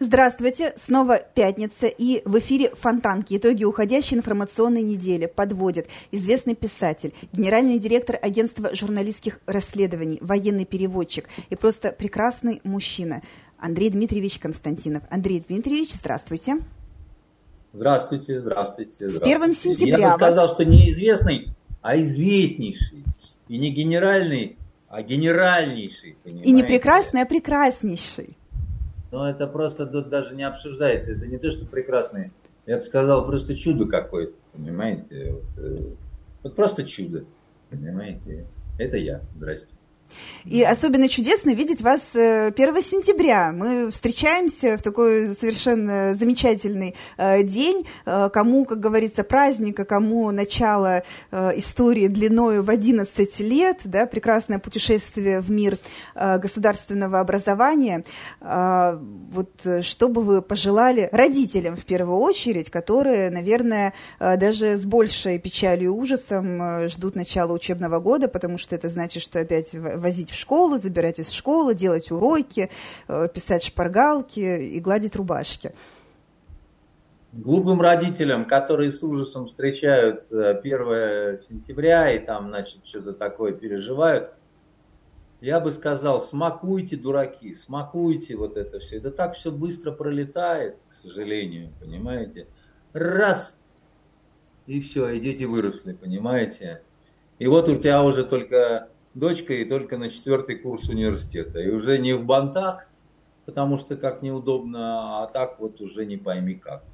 Здравствуйте, снова пятница, и в эфире «Фонтанки». Итоги уходящей информационной недели подводит известный писатель, генеральный директор агентства журналистских расследований, военный переводчик и просто прекрасный мужчина Андрей Дмитриевич Константинов. Андрей Дмитриевич, здравствуйте. Здравствуйте, здравствуйте. здравствуйте. С первым сентября. Я бы сказал, что не известный, а известнейший. И не генеральный, а генеральнейший. Понимаете? И не прекрасный, а прекраснейший. Но это просто тут даже не обсуждается. Это не то, что прекрасное. Я бы сказал, просто чудо какое-то, понимаете? Вот, э, вот просто чудо, понимаете? Это я. Здрасте. И особенно чудесно видеть вас 1 э, сентября. Мы встречаемся в такой совершенно замечательный э, день. Э, кому, как говорится, праздник, а кому начало истории длиною в 11 лет, да, прекрасное путешествие в мир государственного образования. Вот что бы вы пожелали родителям в первую очередь, которые, наверное, даже с большей печалью и ужасом ждут начала учебного года, потому что это значит, что опять возить в школу, забирать из школы, делать уроки, э, писать шпаргалки и гладить рубашки. Глупым родителям, которые с ужасом встречают 1 э, сентября и там, значит, что-то такое переживают, я бы сказал, смакуйте, дураки, смакуйте вот это все. Это так все быстро пролетает, к сожалению, понимаете. Раз, и все, и дети выросли, понимаете. И вот у тебя уже только дочка и только на четвертый курс университета. И уже не в бантах, потому что как неудобно, а так вот уже не пойми как.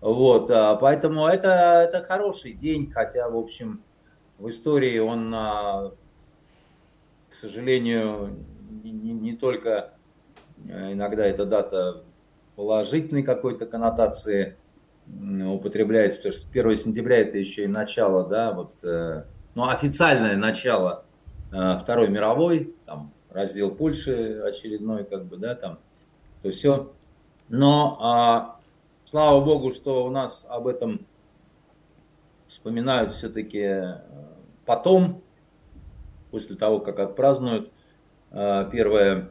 Вот, а, поэтому это, это хороший день, хотя, в общем, в истории он, а, к сожалению, не, не только э, иногда эта дата положительной какой-то коннотации употребляется, потому что 1 сентября это еще и начало, да, вот, э, ну, официальное начало Второй мировой, там раздел Польши очередной, как бы, да, там, то все. Но а, слава богу, что у нас об этом вспоминают все-таки э, потом, после того, как отпразднуют 1 э,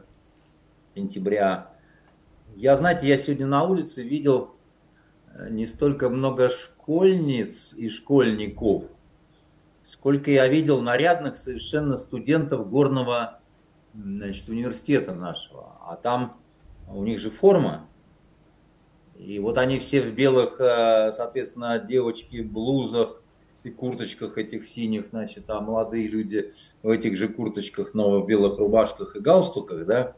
сентября. Я, знаете, я сегодня на улице видел не столько много школьниц и школьников, сколько я видел нарядных совершенно студентов горного значит, университета нашего. А там у них же форма. И вот они все в белых, э, соответственно, девочки в блузах и курточках этих синих, значит, а молодые люди в этих же курточках, но в белых рубашках и галстуках, да.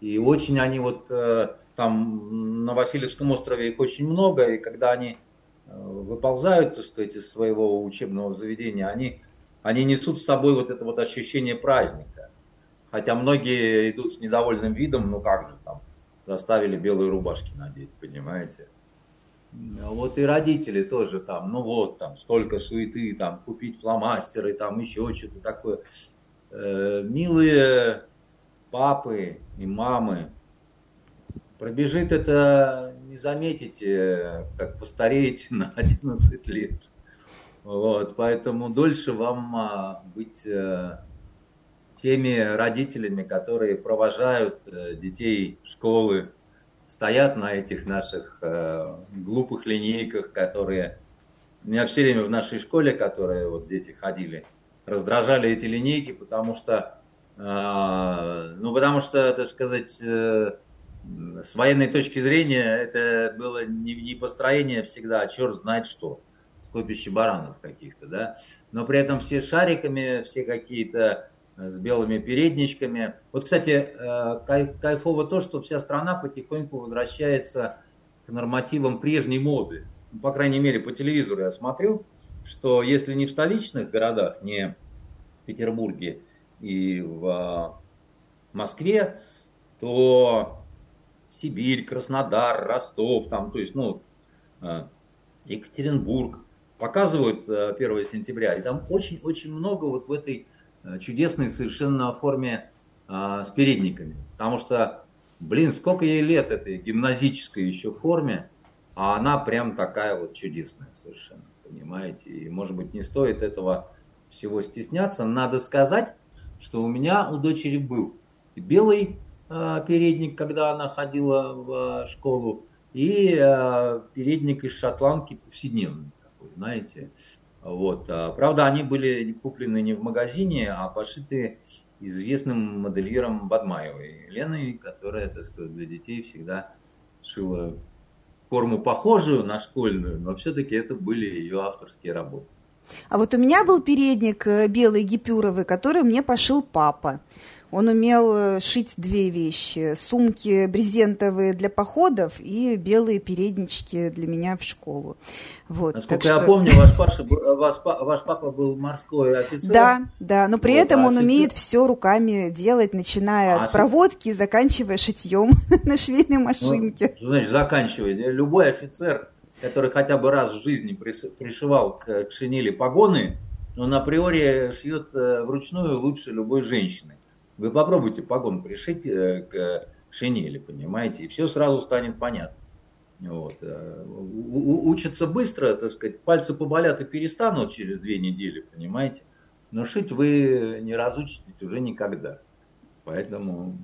И очень они вот э, там на Васильевском острове их очень много, и когда они выползают, так сказать, из своего учебного заведения, они, они несут с собой вот это вот ощущение праздника. Хотя многие идут с недовольным видом, ну как же там, заставили белые рубашки надеть, понимаете. Вот и родители тоже там, ну вот там, столько суеты, там, купить фломастеры, там еще что-то такое. Э, милые папы и мамы, Пробежит это, не заметите, как постареете на 11 лет. Вот, поэтому дольше вам а, быть э, теми родителями, которые провожают э, детей в школы, стоят на этих наших э, глупых линейках, которые меня все время в нашей школе, которые вот дети ходили, раздражали эти линейки, потому что, ну, потому что, так сказать, с военной точки зрения это было не, не построение всегда, а черт знает что, скопище баранов каких-то, да. Но при этом все шариками, все какие-то э, с белыми передничками. Вот, кстати, э, кайфово то, что вся страна потихоньку возвращается к нормативам прежней моды. Ну, по крайней мере, по телевизору я смотрю, что если не в столичных городах, не в Петербурге и в э, Москве, то Сибирь, Краснодар, Ростов, там, то есть, ну, э, Екатеринбург, показывают 1 э, сентября, и там очень-очень много вот в этой э, чудесной совершенно форме с передниками, потому что, блин, сколько ей лет этой гимназической еще форме, а она прям такая вот чудесная совершенно, понимаете? И, может быть, не стоит этого всего стесняться. Надо сказать, что у меня у дочери был белый передник, когда она ходила в э, школу, и э, передник из шотландки повседневный такой, знаете. Вот. Правда, они были куплены не в магазине, а пошиты известным модельером Бадмаевой Леной, которая, так сказать, для детей всегда шила форму похожую на школьную, но все-таки это были ее авторские работы. А вот у меня был передник э, белый гипюровый, который мне пошил папа. Он умел э, шить две вещи. Сумки брезентовые для походов и белые переднички для меня в школу. Вот, Насколько я что... помню, ваш, Паша, ваш, ваш папа был морской офицер. Да, да, но при вот, этом он офицер... умеет все руками делать, начиная а от проводки, заканчивая шитьем на швейной ну, машинке. Ну, значит, заканчивая. Любой офицер, который хотя бы раз в жизни пришивал к, к шинели погоны, он априори шьет э, вручную лучше любой женщины. Вы попробуйте погон пришить э, к шинели, понимаете, и все сразу станет понятно. Вот. Э, учатся быстро, так сказать, пальцы поболят и перестанут через две недели, понимаете. Но шить вы не разучитесь уже никогда. Поэтому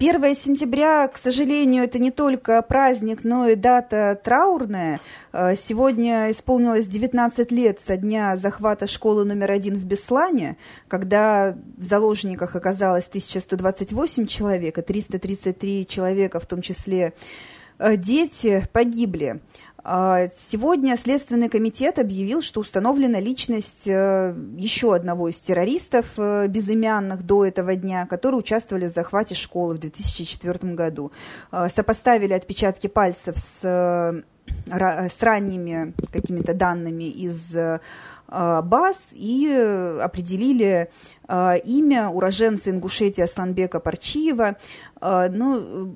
1 а, сентября, к сожалению, это не только праздник, но и дата траурная. А, сегодня исполнилось 19 лет со дня захвата школы номер один в Беслане, когда в заложниках оказалось 1128 человек, и 333 человека, в том числе а, дети, погибли. А, сегодня Следственный комитет объявил, что установлена личность э, еще одного из террористов э, безымянных до этого дня, которые участвовали в захвате школы в 2004 году. А, сопоставили отпечатки пальцев с, э, с ранними какими-то данными из баз и определили имя уроженца Ингушетии Асланбека Парчиева. Ну,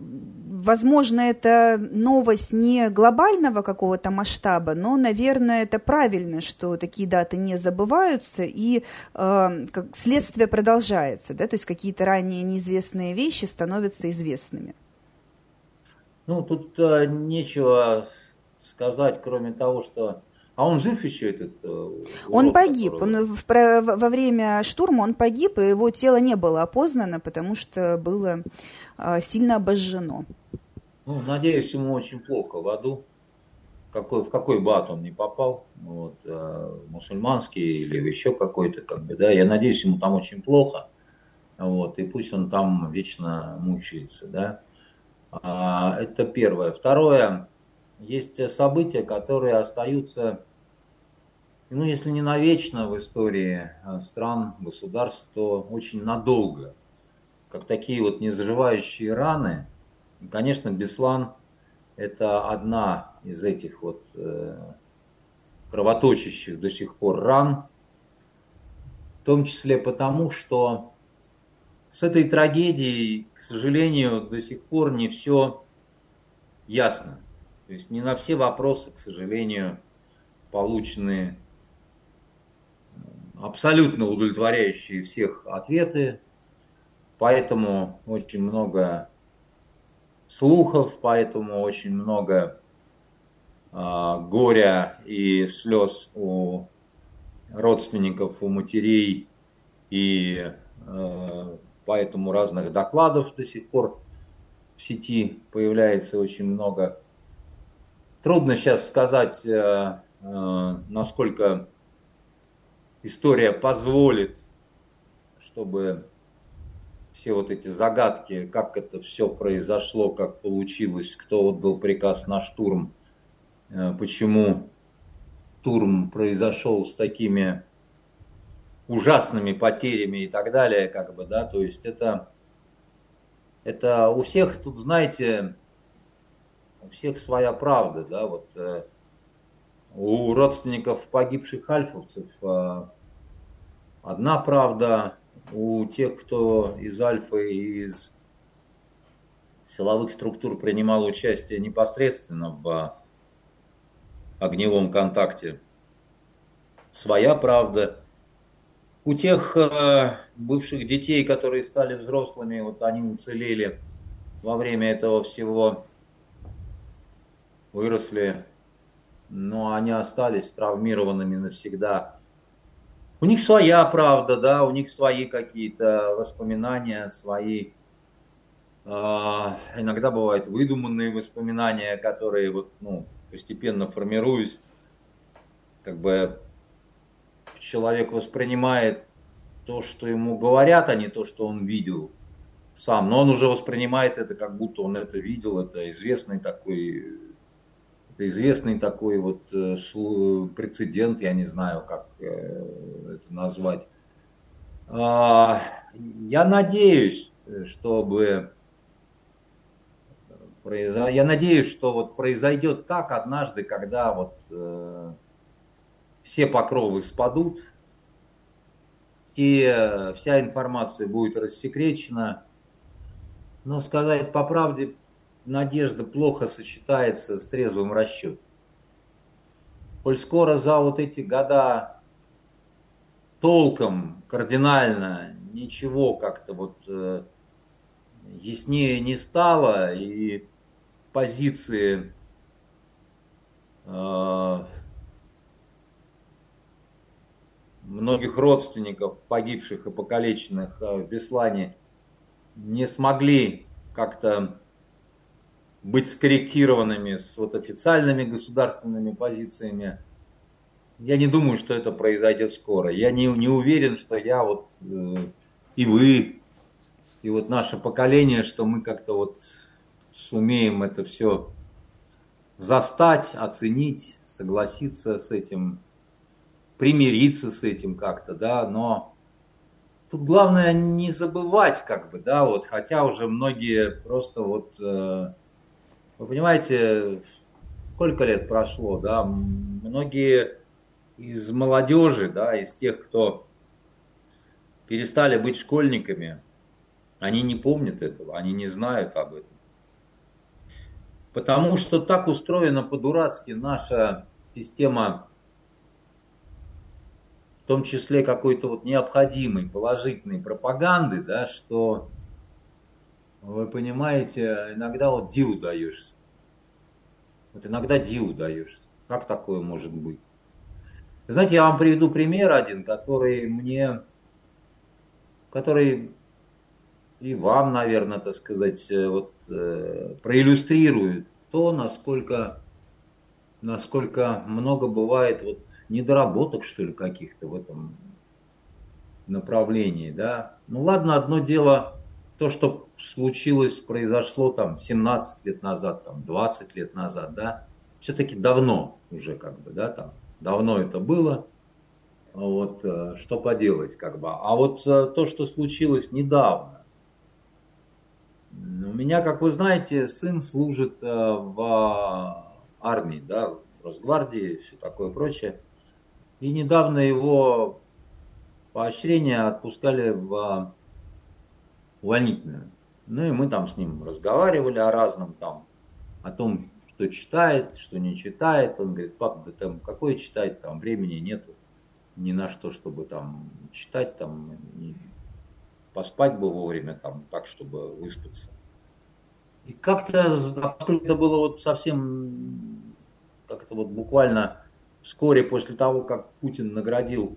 Возможно, это новость не глобального какого-то масштаба, но, наверное, это правильно, что такие даты не забываются и э, как следствие продолжается, да, то есть какие-то ранее неизвестные вещи становятся известными. Ну, тут э, нечего сказать, кроме того, что а он жив еще этот? Э, урод, он погиб. Который... Он в, про, во время штурма он погиб, и его тело не было опознано, потому что было э, сильно обожжено. Ну, надеюсь, ему очень плохо в аду. Какой, в какой бат он не попал, вот, э, мусульманский или еще какой-то, как бы, да, я надеюсь, ему там очень плохо, вот, и пусть он там вечно мучается, да. А, это первое. Второе, есть события, которые остаются, ну, если не навечно в истории э, стран, государств, то очень надолго, как такие вот незаживающие раны – Конечно, Беслан – это одна из этих вот э, кровоточащих до сих пор ран, в том числе потому, что с этой трагедией, к сожалению, до сих пор не все ясно. То есть не на все вопросы, к сожалению, получены абсолютно удовлетворяющие всех ответы, поэтому очень много слухов, поэтому очень много э, горя и слез у родственников, у матерей, и э, поэтому разных докладов до сих пор в сети появляется очень много. Трудно сейчас сказать, э, э, насколько история позволит, чтобы все вот эти загадки, как это все произошло, как получилось, кто отдал приказ на штурм, э, почему штурм произошел с такими ужасными потерями и так далее, как бы, да, то есть это, это у всех тут, знаете, у всех своя правда, да, вот э, у родственников погибших альфовцев э, одна правда, у тех, кто из Альфы и из силовых структур принимал участие непосредственно в огневом контакте, своя правда. У тех э, бывших детей, которые стали взрослыми, вот они уцелели во время этого всего, выросли, но они остались травмированными навсегда. У них своя правда, да, у них свои какие-то воспоминания, свои э, иногда бывают выдуманные воспоминания, которые вот, ну, постепенно формируясь, как бы человек воспринимает то, что ему говорят, а не то, что он видел сам. Но он уже воспринимает это, как будто он это видел. Это известный такой, это известный такой вот э, прецедент, я не знаю, как э, это назвать. А, я надеюсь, чтобы я надеюсь, что вот произойдет так однажды, когда вот э, все покровы спадут, все, вся информация будет рассекречена. Но сказать по правде, надежда плохо сочетается с трезвым расчетом. Коль скоро за вот эти года толком, кардинально, ничего как-то вот э, яснее не стало, и позиции э, многих родственников погибших и покалеченных э, в Беслане не смогли как-то быть скорректированными с вот официальными государственными позициями. Я не думаю, что это произойдет скоро. Я не, не уверен, что я вот э, и вы, и вот наше поколение, что мы как-то вот сумеем это все застать, оценить, согласиться с этим примириться с этим как-то, да, но тут главное не забывать, как бы, да, вот, хотя уже многие просто вот, э, вы понимаете, сколько лет прошло, да, многие из молодежи, да, из тех, кто перестали быть школьниками, они не помнят этого, они не знают об этом. Потому что так устроена по-дурацки наша система в том числе какой-то вот необходимой положительной пропаганды, да, что вы понимаете, иногда вот диву даешься. Вот иногда диву даешься. Как такое может быть? Знаете, я вам приведу пример один, который мне, который и вам, наверное, так сказать, э, вот э, проиллюстрирует то, насколько, насколько много бывает вот недоработок, что ли, каких-то в этом направлении, да. Ну ладно, одно дело то, что случилось, произошло там 17 лет назад, там 20 лет назад, да, все-таки давно уже как бы, да, там, давно это было, вот, э, что поделать, как бы. А вот э, то, что случилось недавно, у меня, как вы знаете, сын служит э, в армии, да, в Росгвардии, все такое прочее. И недавно его поощрение отпускали в увольнительную. Ну и мы там с ним разговаривали о разном там, о том, что читает, что не читает. Он говорит, пап, да там какое читать, там времени нету ни на что, чтобы там читать, там поспать бы вовремя, там так, чтобы выспаться. И как-то, поскольку это было вот совсем, как-то вот буквально вскоре после того, как Путин наградил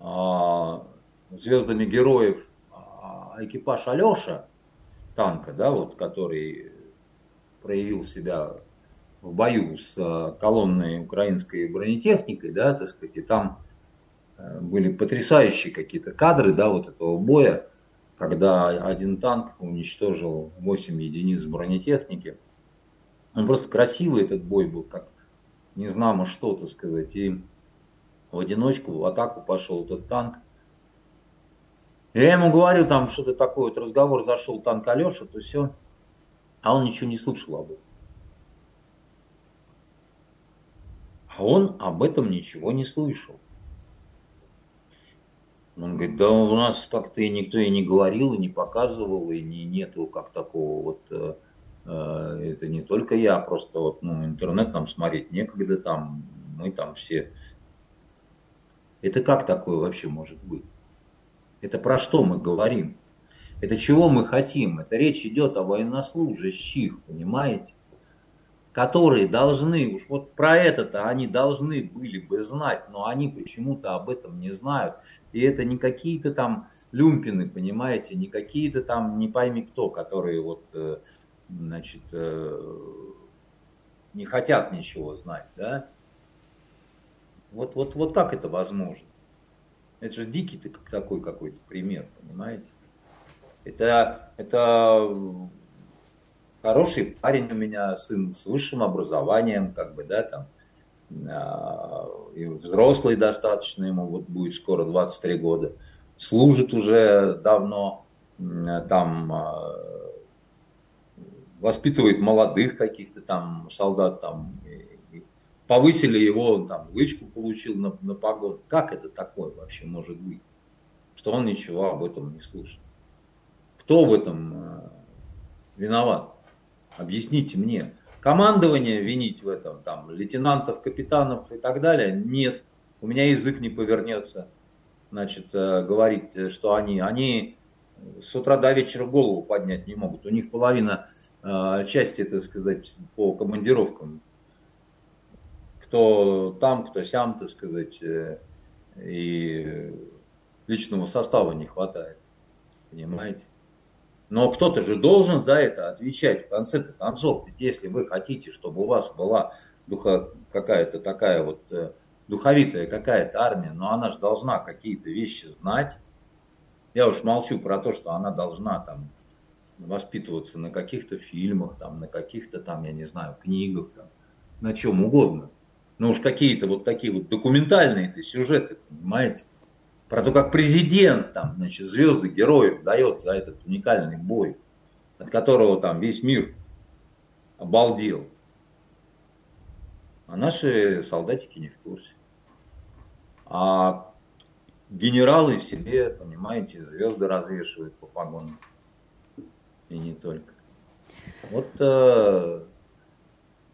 а, звездами героев экипаж Алеша, танка, да, вот, который проявил себя в бою с а, колонной украинской бронетехникой, да, так сказать, и там а, были потрясающие какие-то кадры, да, вот этого боя, когда один танк уничтожил 8 единиц бронетехники. Он просто красивый этот бой был, как не знамо что, так сказать, и в одиночку в атаку пошел этот танк. Я ему говорю, там что-то такое, вот разговор зашел танк Алеша, то все, а он ничего не слышал об этом. А он об этом ничего не слышал. Он говорит, да у нас как-то и никто и не говорил, и не показывал, и не, нету как такого вот э, Э, это не только я, просто вот, ну, интернет там смотреть некогда, там, мы там все. Это как такое вообще может быть? Это про что мы говорим? Это чего мы хотим? Это речь идет о военнослужащих, понимаете? которые должны, уж вот про это-то они должны были бы знать, но они почему-то об этом не знают. И это не какие-то там люмпины, понимаете, не какие-то там не пойми кто, которые вот, э, значит, э, не хотят ничего знать, да. Вот, вот, вот как это возможно? Это же дикий такой какой-то пример, понимаете? Это, это хороший парень у меня, сын с высшим образованием, как бы, да, там, а, и взрослый достаточно, ему вот будет скоро 23 года, служит уже давно, там, а, воспитывает молодых каких-то там солдат, там, повысили его, он там, лычку получил на, на погоду. Как это такое вообще может быть? Что он ничего об этом не слышит. Кто в этом а, виноват? Объясните мне. Командование винить в этом, там, лейтенантов, капитанов и так далее, нет. У меня язык не повернется, значит, э, говорить, что они, они с утра до вечера голову поднять не могут. У них половина э, части, так сказать, по командировкам. Кто там, кто сям, так сказать, э, и личного состава не хватает. Понимаете? Но кто-то же должен за это отвечать в конце-то концов. Ведь если вы хотите, чтобы у вас была духа, какая-то такая вот э, духовитая какая-то армия, но она же должна какие-то вещи знать. Я уж молчу про то, что она должна там воспитываться на каких-то фильмах, там, на каких-то там, я не знаю, книгах, там, на чем угодно. Ну уж какие-то вот такие вот документальные сюжеты, понимаете? про то, как президент там, значит, звезды героев дает за этот уникальный бой, от которого там весь мир обалдел. А наши солдатики не в курсе. А генералы себе, понимаете, звезды развешивают по погонам. И не только. Вот э,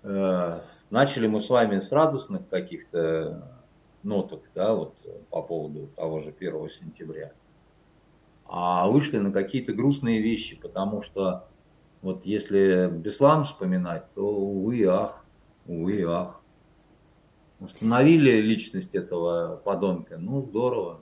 э, начали мы с вами с радостных каких-то ноток, да, вот по поводу того же 1 сентября. А вышли на какие-то грустные вещи, потому что вот если Беслан вспоминать, то увы и ах, увы и ах. Установили личность этого подонка, ну здорово,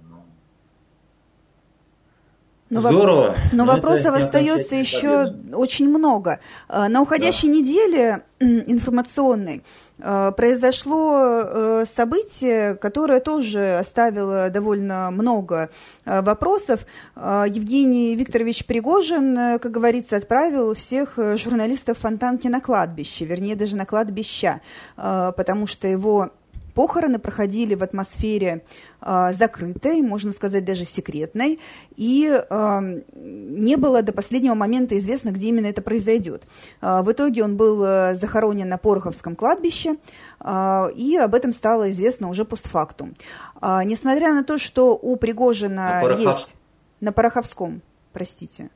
но Здорово. Но, но вопросов остается еще очень много. А, на уходящей да. неделе информационной а, произошло э, событие, которое тоже оставило довольно много вопросов. Евгений Викторович Пригожин, э, как говорится, отправил всех э, журналистов Фонтанки на кладбище, вернее даже на кладбища, потому что его Похороны проходили в атмосфере э, закрытой, можно сказать, даже секретной, и э, не было до последнего момента известно, где именно это произойдет. Э, в итоге он был захоронен на Пороховском кладбище, э, и об этом стало известно уже постфактум. Э, несмотря на то, что у Пригожина на есть... На Пороховском, простите.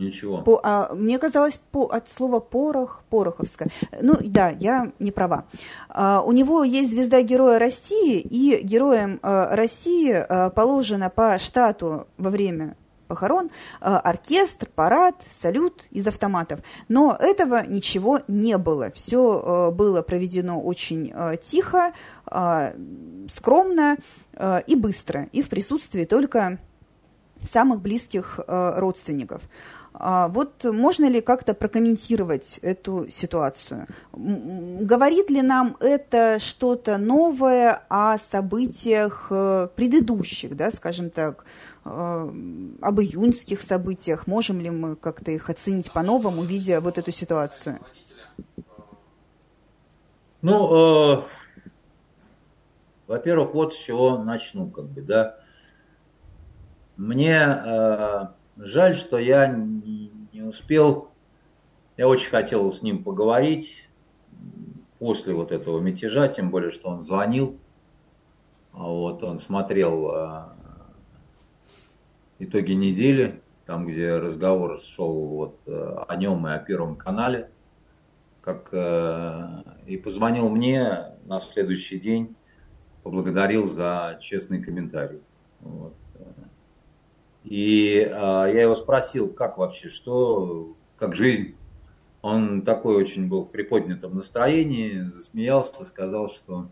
Ничего. По, а, мне казалось по, от слова порох, пороховское. Ну да, я не права. А, у него есть звезда Героя России, и героем а, России а, положено по штату во время похорон а, оркестр, парад, салют из автоматов. Но этого ничего не было. Все а, было проведено очень а, тихо, скромно и быстро, и в присутствии только самых близких родственников. А вот можно ли как-то прокомментировать эту ситуацию? Говорит ли нам это что-то новое о событиях э, предыдущих, да, скажем так, э, об июньских событиях? Можем ли мы как-то их оценить по-новому, видя вот эту ситуацию? Ну, э, во-первых, вот с чего начну, как бы, да. Мне э, Жаль, что я не, успел. Я очень хотел с ним поговорить после вот этого мятежа, тем более, что он звонил. А вот он смотрел а, итоги недели, там, где разговор шел вот э, о нем и о Первом канале, как, э, и позвонил мне на следующий день, поблагодарил за честный комментарий. Вот. И а, я его спросил, как вообще, что, как жизнь. Он такой очень был в приподнятом настроении, засмеялся, сказал, что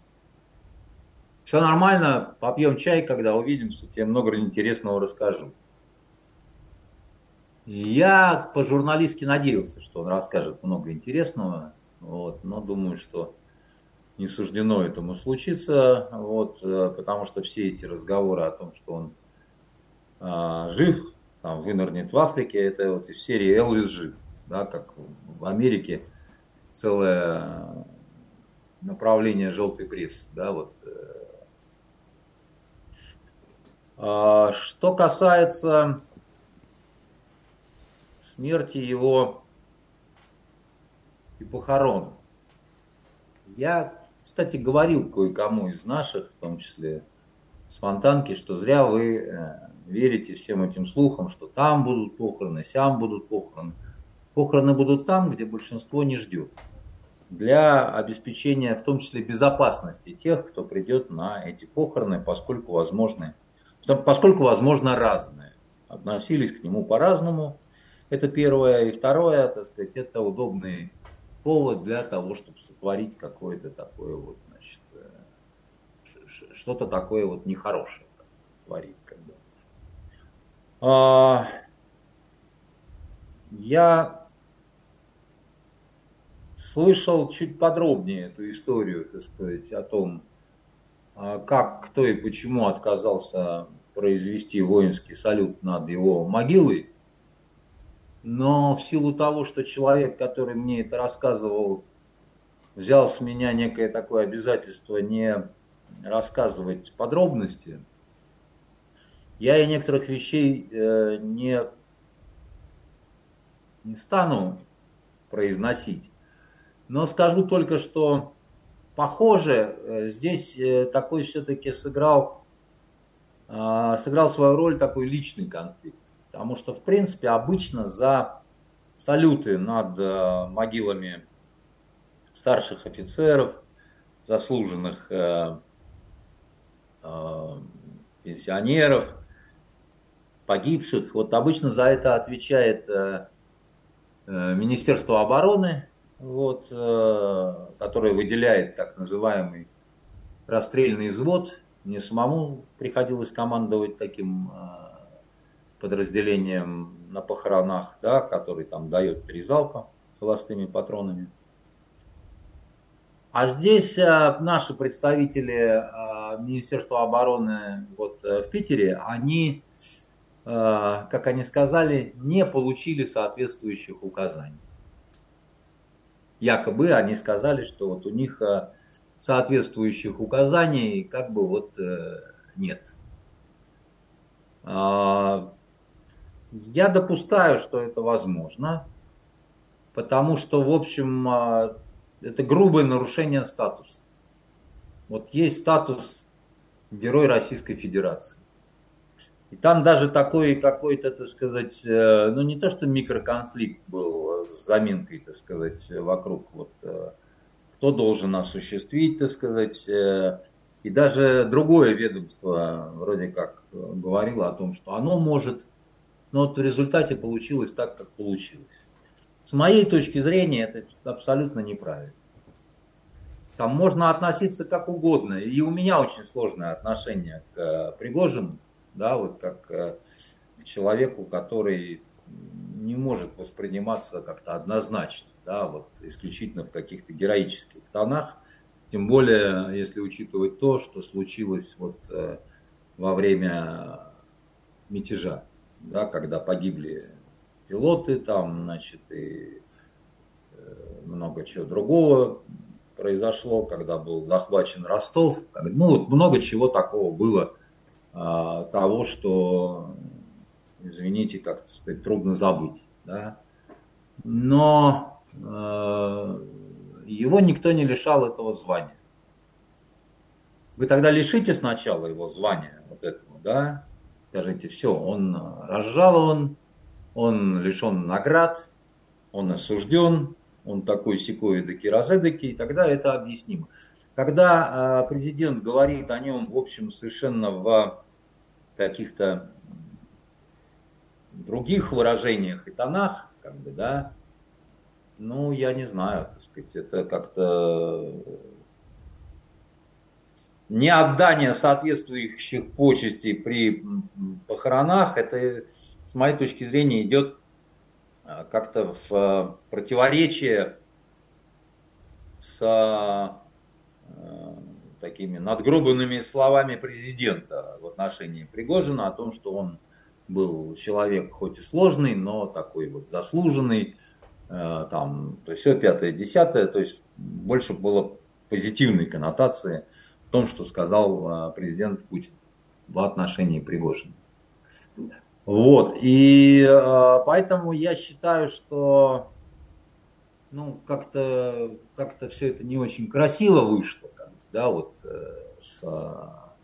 все нормально, попьем чай, когда увидимся, тебе много интересного расскажу. Я по-журналистски надеялся, что он расскажет много интересного, вот, но думаю, что не суждено этому случиться, вот, э, потому что все эти разговоры о том, что он а, жив, там, вынырнет в Африке, это вот из серии Элвис жив, да, как в Америке целое направление желтой прессы, да, вот. Э. А, что касается смерти его и похорон, я, кстати, говорил кое-кому из наших, в том числе с Фонтанки, что зря вы э, верите всем этим слухам, что там будут похороны, сям будут похороны. Похороны будут там, где большинство не ждет. Для обеспечения, в том числе, безопасности тех, кто придет на эти похороны, поскольку возможны, поскольку возможно разное. Относились к нему по-разному. Это первое. И второе, так сказать, это удобный повод для того, чтобы сотворить какое-то такое вот, значит, э, что-то такое вот нехорошее творить. А, я слышал чуть подробнее эту историю, так сказать, о том, а, как, кто и почему отказался произвести воинский салют над его могилой. Но в силу того, что человек, который мне это рассказывал, взял с меня некое такое обязательство не рассказывать подробности, я и некоторых вещей э, не, не стану произносить, но скажу только, что похоже, э, здесь э, такой все-таки сыграл, э, сыграл свою роль такой личный конфликт. Потому что, в принципе, обычно за салюты над э, могилами старших офицеров, заслуженных э, э, пенсионеров, погибших. Вот обычно за это отвечает э, э, Министерство обороны, вот, э, которое выделяет так называемый расстрельный взвод. Мне самому приходилось командовать таким подразделением на похоронах, да, который там дает три залпа холостыми патронами. А здесь наши представители Министерства обороны вот, в Питере, они как они сказали, не получили соответствующих указаний. Якобы они сказали, что вот у них э, соответствующих указаний как бы вот э, нет. Я допускаю, что это возможно, потому что, в общем, это грубое нарушение статуса. Вот есть статус Герой Российской Федерации. И там даже такой какой-то, так сказать, э, ну не то что микроконфликт был с заминкой, так сказать, вокруг вот э, кто должен осуществить, так сказать, э, и даже другое ведомство вроде как говорило о том, что оно может, но вот в результате получилось так, как получилось. С моей точки зрения это абсолютно неправильно. Там можно относиться как угодно, и у меня очень сложное отношение к Пригожину, да, вот как э, к человеку, который не может восприниматься как-то однозначно, да, вот исключительно в каких-то героических тонах, тем более, если учитывать то, что случилось вот э, во время мятежа, да, когда погибли пилоты, там, значит, и э, много чего другого произошло, когда был захвачен Ростов, ну, вот много чего такого было того, что, извините, как сказать, трудно забыть. Да? Но э, его никто не лишал этого звания. Вы тогда лишите сначала его звания, вот этого, да? Скажите, все, он разжалован, он лишен наград, он осужден, он такой секой эдакий разэдакий, и тогда это объяснимо. Когда э, президент говорит о нем, в общем, совершенно в каких-то других выражениях и тонах, как бы, да, ну, я не знаю, так сказать, это как-то не отдание соответствующих почестей при похоронах, это, с моей точки зрения, идет а, как-то в а, противоречие с а, такими надгробанными словами президента в отношении Пригожина о том, что он был человек хоть и сложный, но такой вот заслуженный, там, то есть все пятое, десятое, то есть больше было позитивной коннотации – в том, что сказал а, президент Путин в отношении Пригожина. Вот, и а, поэтому я считаю, что ну, как-то как все это не очень красиво вышло, да, вот э, с а,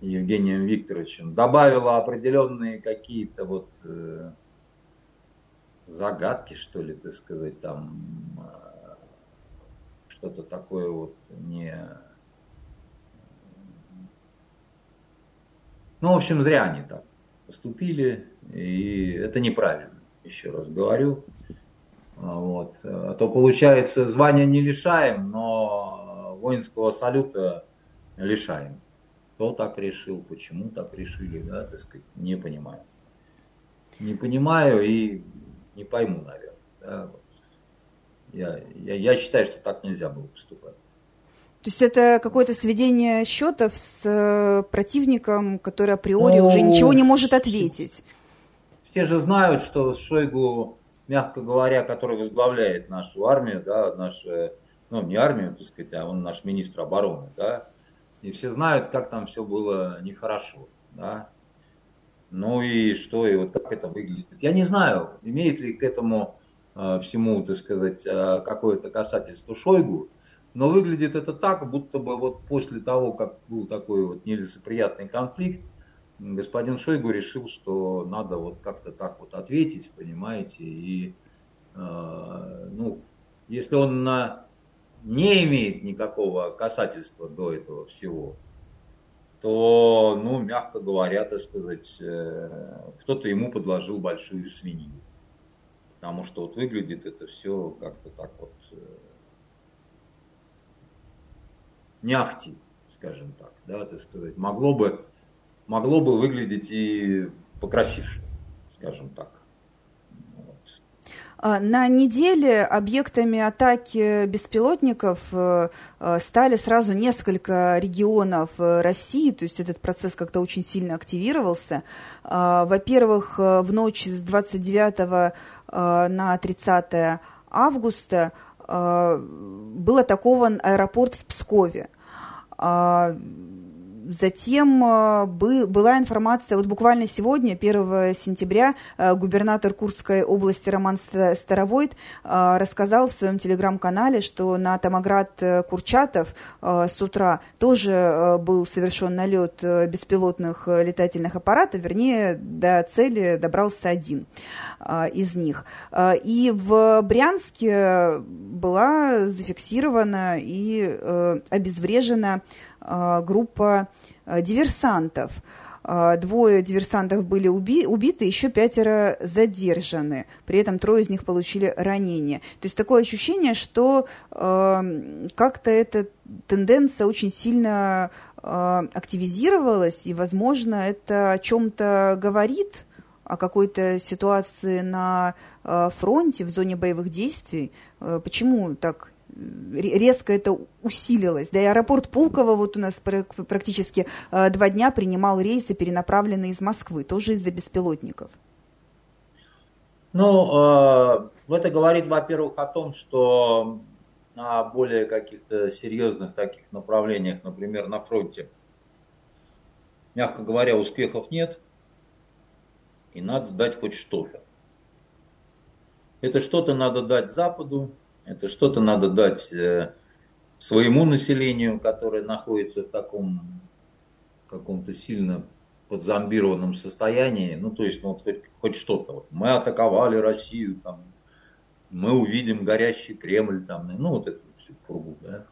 Евгением Викторовичем. Добавила определенные какие-то вот э, загадки, что ли, так сказать, там что-то такое вот не... Ну, в общем, зря они так поступили, и это неправильно, еще раз говорю. Вот. А то получается, звания не лишаем, но воинского салюта лишаем. Кто так решил, почему так решили, да, так сказать, не понимаю. Не понимаю и не пойму, наверное. Да, я, я, я считаю, что так нельзя было поступать. То есть это какое-то сведение счетов с э, противником, который априори ну, уже ничего не может ответить. Все же знают, что Шойгу, мягко говоря, который возглавляет нашу армию, да, нашу, ну не армию, так сказать, а он наш министр обороны, да, и все знают, как там все было нехорошо, да. Ну и что, и вот как это выглядит. Я не знаю, имеет ли к этому Э, всему, так сказать, э, какое-то касательство Шойгу, но выглядит это так, будто бы вот после того, как был такой вот нелицеприятный конфликт, господин Шойгу решил, что надо вот как-то так вот ответить, понимаете, и э, ну, если он на, не имеет никакого касательства до этого всего, то, ну, мягко говоря, так сказать, кто-то ему подложил большую свинью. Потому что вот выглядит это все как-то так вот э, не ахти, скажем так, да, так сказать. Могло бы, могло бы выглядеть и покрасивше, скажем так. А, на неделе объектами атаки беспилотников э, э, стали сразу несколько регионов э, России, то есть этот процесс как-то очень сильно активировался. А, во-первых, в ночь с 29 на 30 августа был атакован аэропорт в Пскове. Затем э, была информация, вот буквально сегодня, 1 сентября, э, губернатор Курской области Роман Старовойт э, рассказал в своем телеграм-канале, что на Томоград Курчатов с утра тоже был совершен налет беспилотных летательных аппаратов, вернее, до цели добрался один из них. И в Брянске была зафиксирована и обезврежена группа а, диверсантов. А, двое диверсантов были уби убиты, еще пятеро задержаны. При этом трое из них получили ранения. То есть такое ощущение, что э, как-то эта тенденция очень сильно э, активизировалась, и, возможно, это о чем-то говорит, о какой-то ситуации на фронте, в зоне боевых действий. Почему так резко это усилилось. Да и аэропорт Пулково вот у нас практически э, два дня принимал рейсы, перенаправленные из Москвы, тоже из-за беспилотников. Ну, э, это говорит, во-первых, о том, что на более каких-то серьезных таких направлениях, например, на фронте, мягко говоря, успехов нет, и надо дать хоть что-то. Это что-то надо дать Западу, это что-то надо дать э, своему населению, которое находится в таком каком-то сильно подзомбированном состоянии. Ну, то есть, ну, вот, хоть, хоть что-то. Вот, мы атаковали Россию, там, мы увидим горящий Кремль, там, ну, вот это все кругу, да.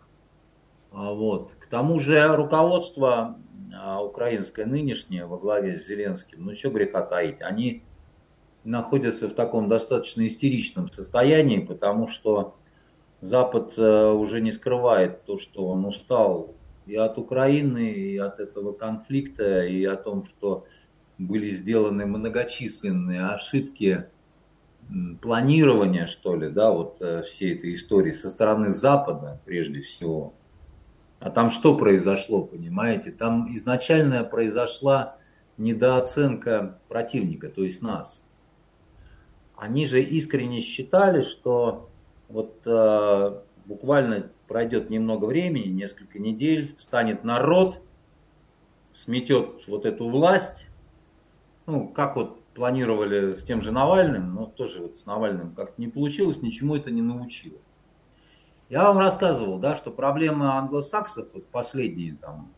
А вот. К тому же руководство а, украинское нынешнее во главе с Зеленским, ну, что греха таить, они находятся в таком достаточно истеричном состоянии, потому что Запад э, уже не скрывает то, что он устал и от Украины, и от этого конфликта, и о том, что были сделаны многочисленные ошибки планирования, что ли, да, вот э, всей этой истории со стороны Запада, прежде всего. А там что произошло, понимаете? Там изначально произошла недооценка противника, то есть нас. Они же искренне считали, что вот э, буквально пройдет немного времени, несколько недель, станет народ, сметет вот эту власть, ну, как вот планировали с тем же Навальным, но тоже вот с Навальным как-то не получилось, ничему это не научило. Я вам рассказывал, да, что проблема англосаксов, вот последние там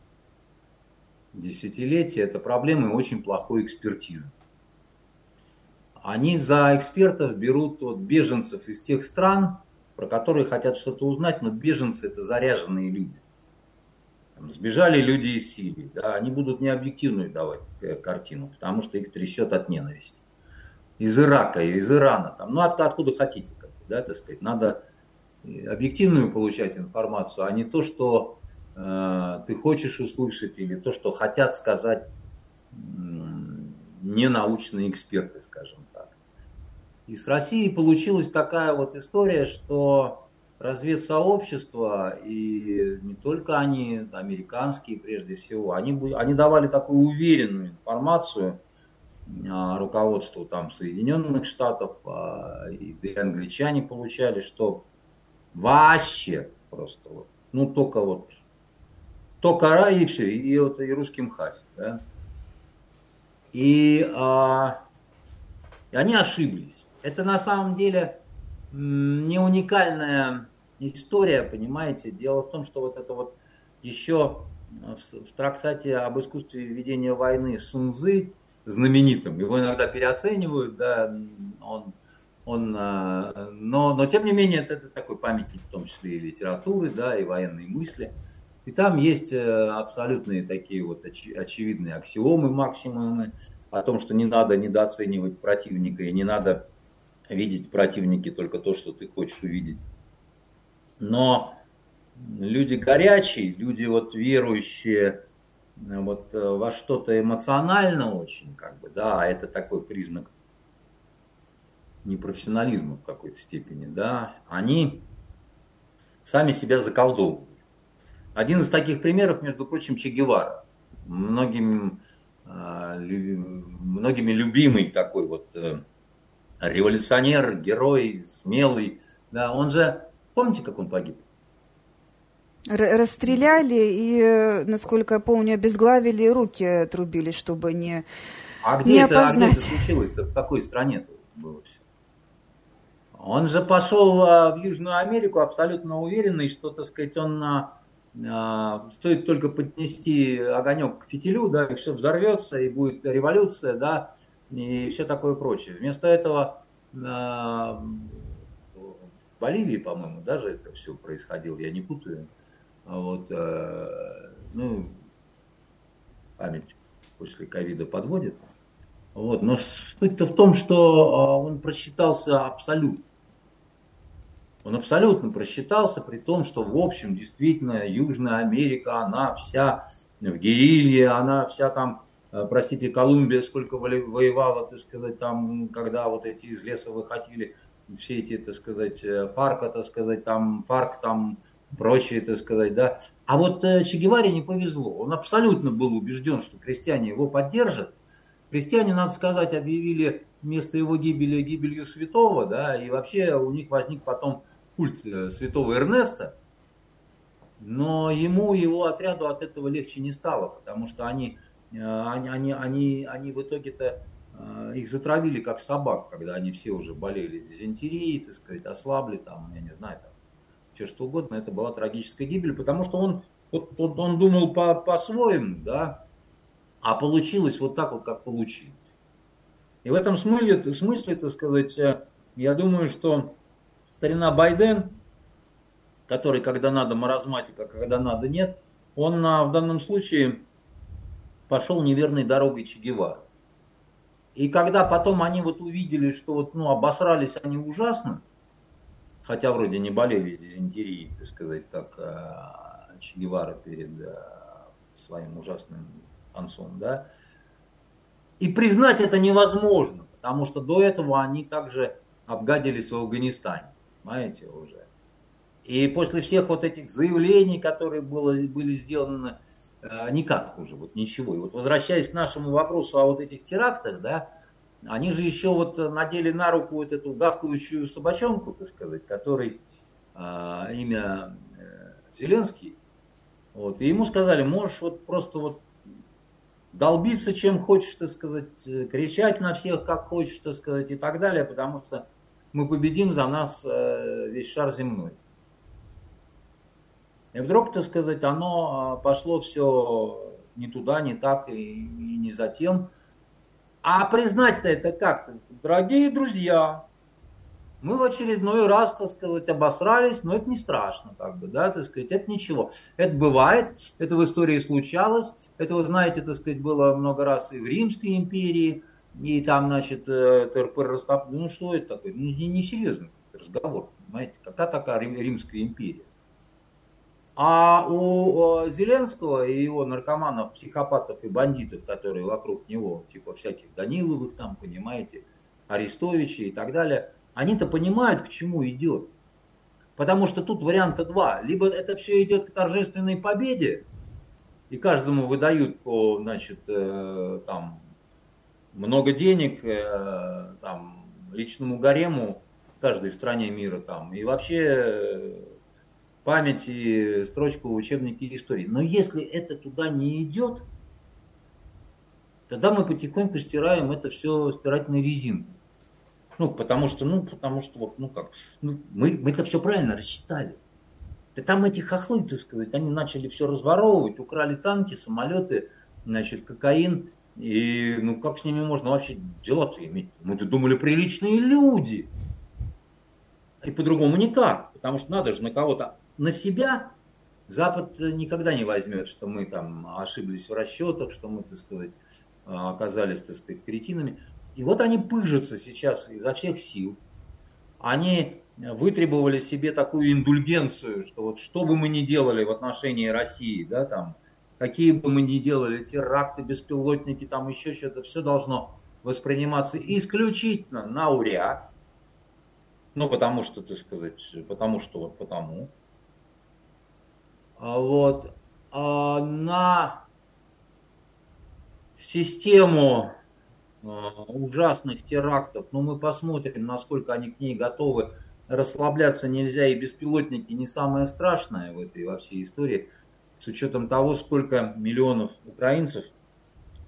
десятилетия, это проблемы очень плохой экспертизы. Они за экспертов берут вот беженцев из тех стран, про которые хотят что-то узнать, но беженцы это заряженные люди. Сбежали люди из Сирии, да, они будут необъективную давать э, картину, потому что их трясет от ненависти. Из Ирака, из Ирана, там, ну от, откуда хотите, как, да, так сказать, надо объективную получать информацию, а не то, что э, ты хочешь услышать или то, что хотят сказать э, ненаучные эксперты, скажем. И с Россией получилась такая вот история, что разведсообщества, и не только они, американские прежде всего, они, они давали такую уверенную информацию а, руководству там Соединенных Штатов, а, и, англичане получали, что вообще просто вот, ну только вот, только рай и все, и, вот, и русским хасит, да. И, а, и они ошиблись. Это на самом деле не уникальная история, понимаете. Дело в том, что вот это вот еще в трактате об искусстве ведения войны Сунзы, знаменитым, его иногда переоценивают, да, он, он, э, но, но тем не менее это, это такой памятник в том числе и литературы, да, и военной мысли. И там есть э, абсолютные такие вот оч, очевидные аксиомы, максимумы о том, что не надо недооценивать противника и не надо видеть в противнике только то, что ты хочешь увидеть. Но люди горячие, люди вот верующие вот э, во что-то эмоционально очень, как бы, да, это такой признак непрофессионализма в какой-то степени, да, они сами себя заколдовывают. Один из таких примеров, между прочим, Че Гевара. Многим, э, многими любимый такой вот э, революционер, герой, смелый. Да, он же, помните, как он погиб? Расстреляли и, насколько я помню, обезглавили, руки отрубили, чтобы не, а где не это, опознать. А где это случилось -то? В какой стране было все? Он же пошел а, в Южную Америку абсолютно уверенный, что, так сказать, он а, стоит только поднести огонек к фитилю, да, и все взорвется, и будет революция, да, и все такое прочее. Вместо этого э, в Боливии, по-моему, даже это все происходило, я не путаю. А вот, э, ну, память после ковида подводит. Вот, но суть-то в том, что он просчитался абсолютно. Он абсолютно просчитался, при том, что в общем действительно Южная Америка, она вся в герилье, она вся там простите, Колумбия сколько воевала, так сказать, там, когда вот эти из леса выходили, все эти, так сказать, э, парка, так сказать, там, парк, там, прочее, так сказать, да. А вот э, Че Геваре не повезло. Он абсолютно был убежден, что крестьяне его поддержат. Крестьяне, надо сказать, объявили место его гибели гибелью святого, да, и вообще у них возник потом культ святого Эрнеста, но ему, его отряду от этого легче не стало, потому что они Э, они, они, они, они в итоге-то э, их затравили как собак, когда они все уже болели дизентерией, так сказать, ослабли, там, я не знаю, там, все что угодно, это была трагическая гибель, потому что он, вот он думал по, по-своему, да, а получилось вот так вот, как получилось. И в этом смысле, смысле, так сказать, э, я думаю, что старина Байден, который когда надо маразматика, когда надо нет, он в данном случае пошел неверной дорогой Че. И когда потом они вот увидели, что вот, ну, обосрались они ужасно, хотя вроде не болели дизентерией, так сказать, как э, Че Гевара перед э, своим ужасным концом, да, и признать это невозможно, потому что до этого они также обгадились в Афганистане, понимаете, уже. И после всех вот этих заявлений, которые было, были сделаны, никак уже, вот ничего. И вот возвращаясь к нашему вопросу о вот этих терактах, да, они же еще вот надели на руку вот эту гавкающую собачонку, так сказать, который э, имя э, Зеленский. Вот, и ему сказали, можешь вот просто вот долбиться чем хочешь, так сказать, э, кричать на всех, как хочешь, так сказать, и так далее, потому что мы победим за нас э, весь шар земной. И вдруг, так сказать, оно э, пошло все не туда, не так и, и не за тем. А признать-то это как? Дорогие друзья, мы в очередной раз, так сказать, обосрались, но это не страшно, как бы, да, так сказать, это ничего. Это бывает, это в истории случалось, это, вы знаете, так сказать, было много раз и в Римской империи, и там, значит, э, ТРП ну что это такое, ну, не, не серьезный разговор, понимаете, какая такая Римская империя. А у Зеленского и его наркоманов, психопатов и бандитов, которые вокруг него, типа всяких Даниловых там, понимаете, Арестовичей и так далее – они-то понимают, к чему идет. Потому что тут варианта два. Либо это все идет к торжественной победе, и каждому выдают по, значит, э, там, много денег, э, там, личному гарему в каждой стране мира, там, и вообще э, память и строчку в учебнике истории. Но если это туда не идет, тогда мы потихоньку стираем это все стирательной резинкой. Ну, потому что, ну, потому что, вот, ну как, ну, мы, мы это все правильно рассчитали. Да там эти хохлы, так сказать, они начали все разворовывать, украли танки, самолеты, значит, кокаин. И, ну, как с ними можно вообще дела-то иметь? Мы-то думали, приличные люди. И по-другому никак, потому что надо же на кого-то, на себя Запад никогда не возьмет, что мы там ошиблись в расчетах, что мы, так сказать, оказались, так сказать, кретинами. И вот они пыжатся сейчас изо всех сил. Они вытребовали себе такую индульгенцию, что вот что бы мы ни делали в отношении России, да, там, какие бы мы ни делали теракты, беспилотники, там еще что-то, все должно восприниматься исключительно на уря. Ну, потому что, так сказать, потому что вот потому. А вот а на систему Э, ужасных терактов, но мы посмотрим, насколько они к ней готовы. Расслабляться нельзя, и беспилотники не самое страшное в этой во всей истории, с учетом того, сколько миллионов украинцев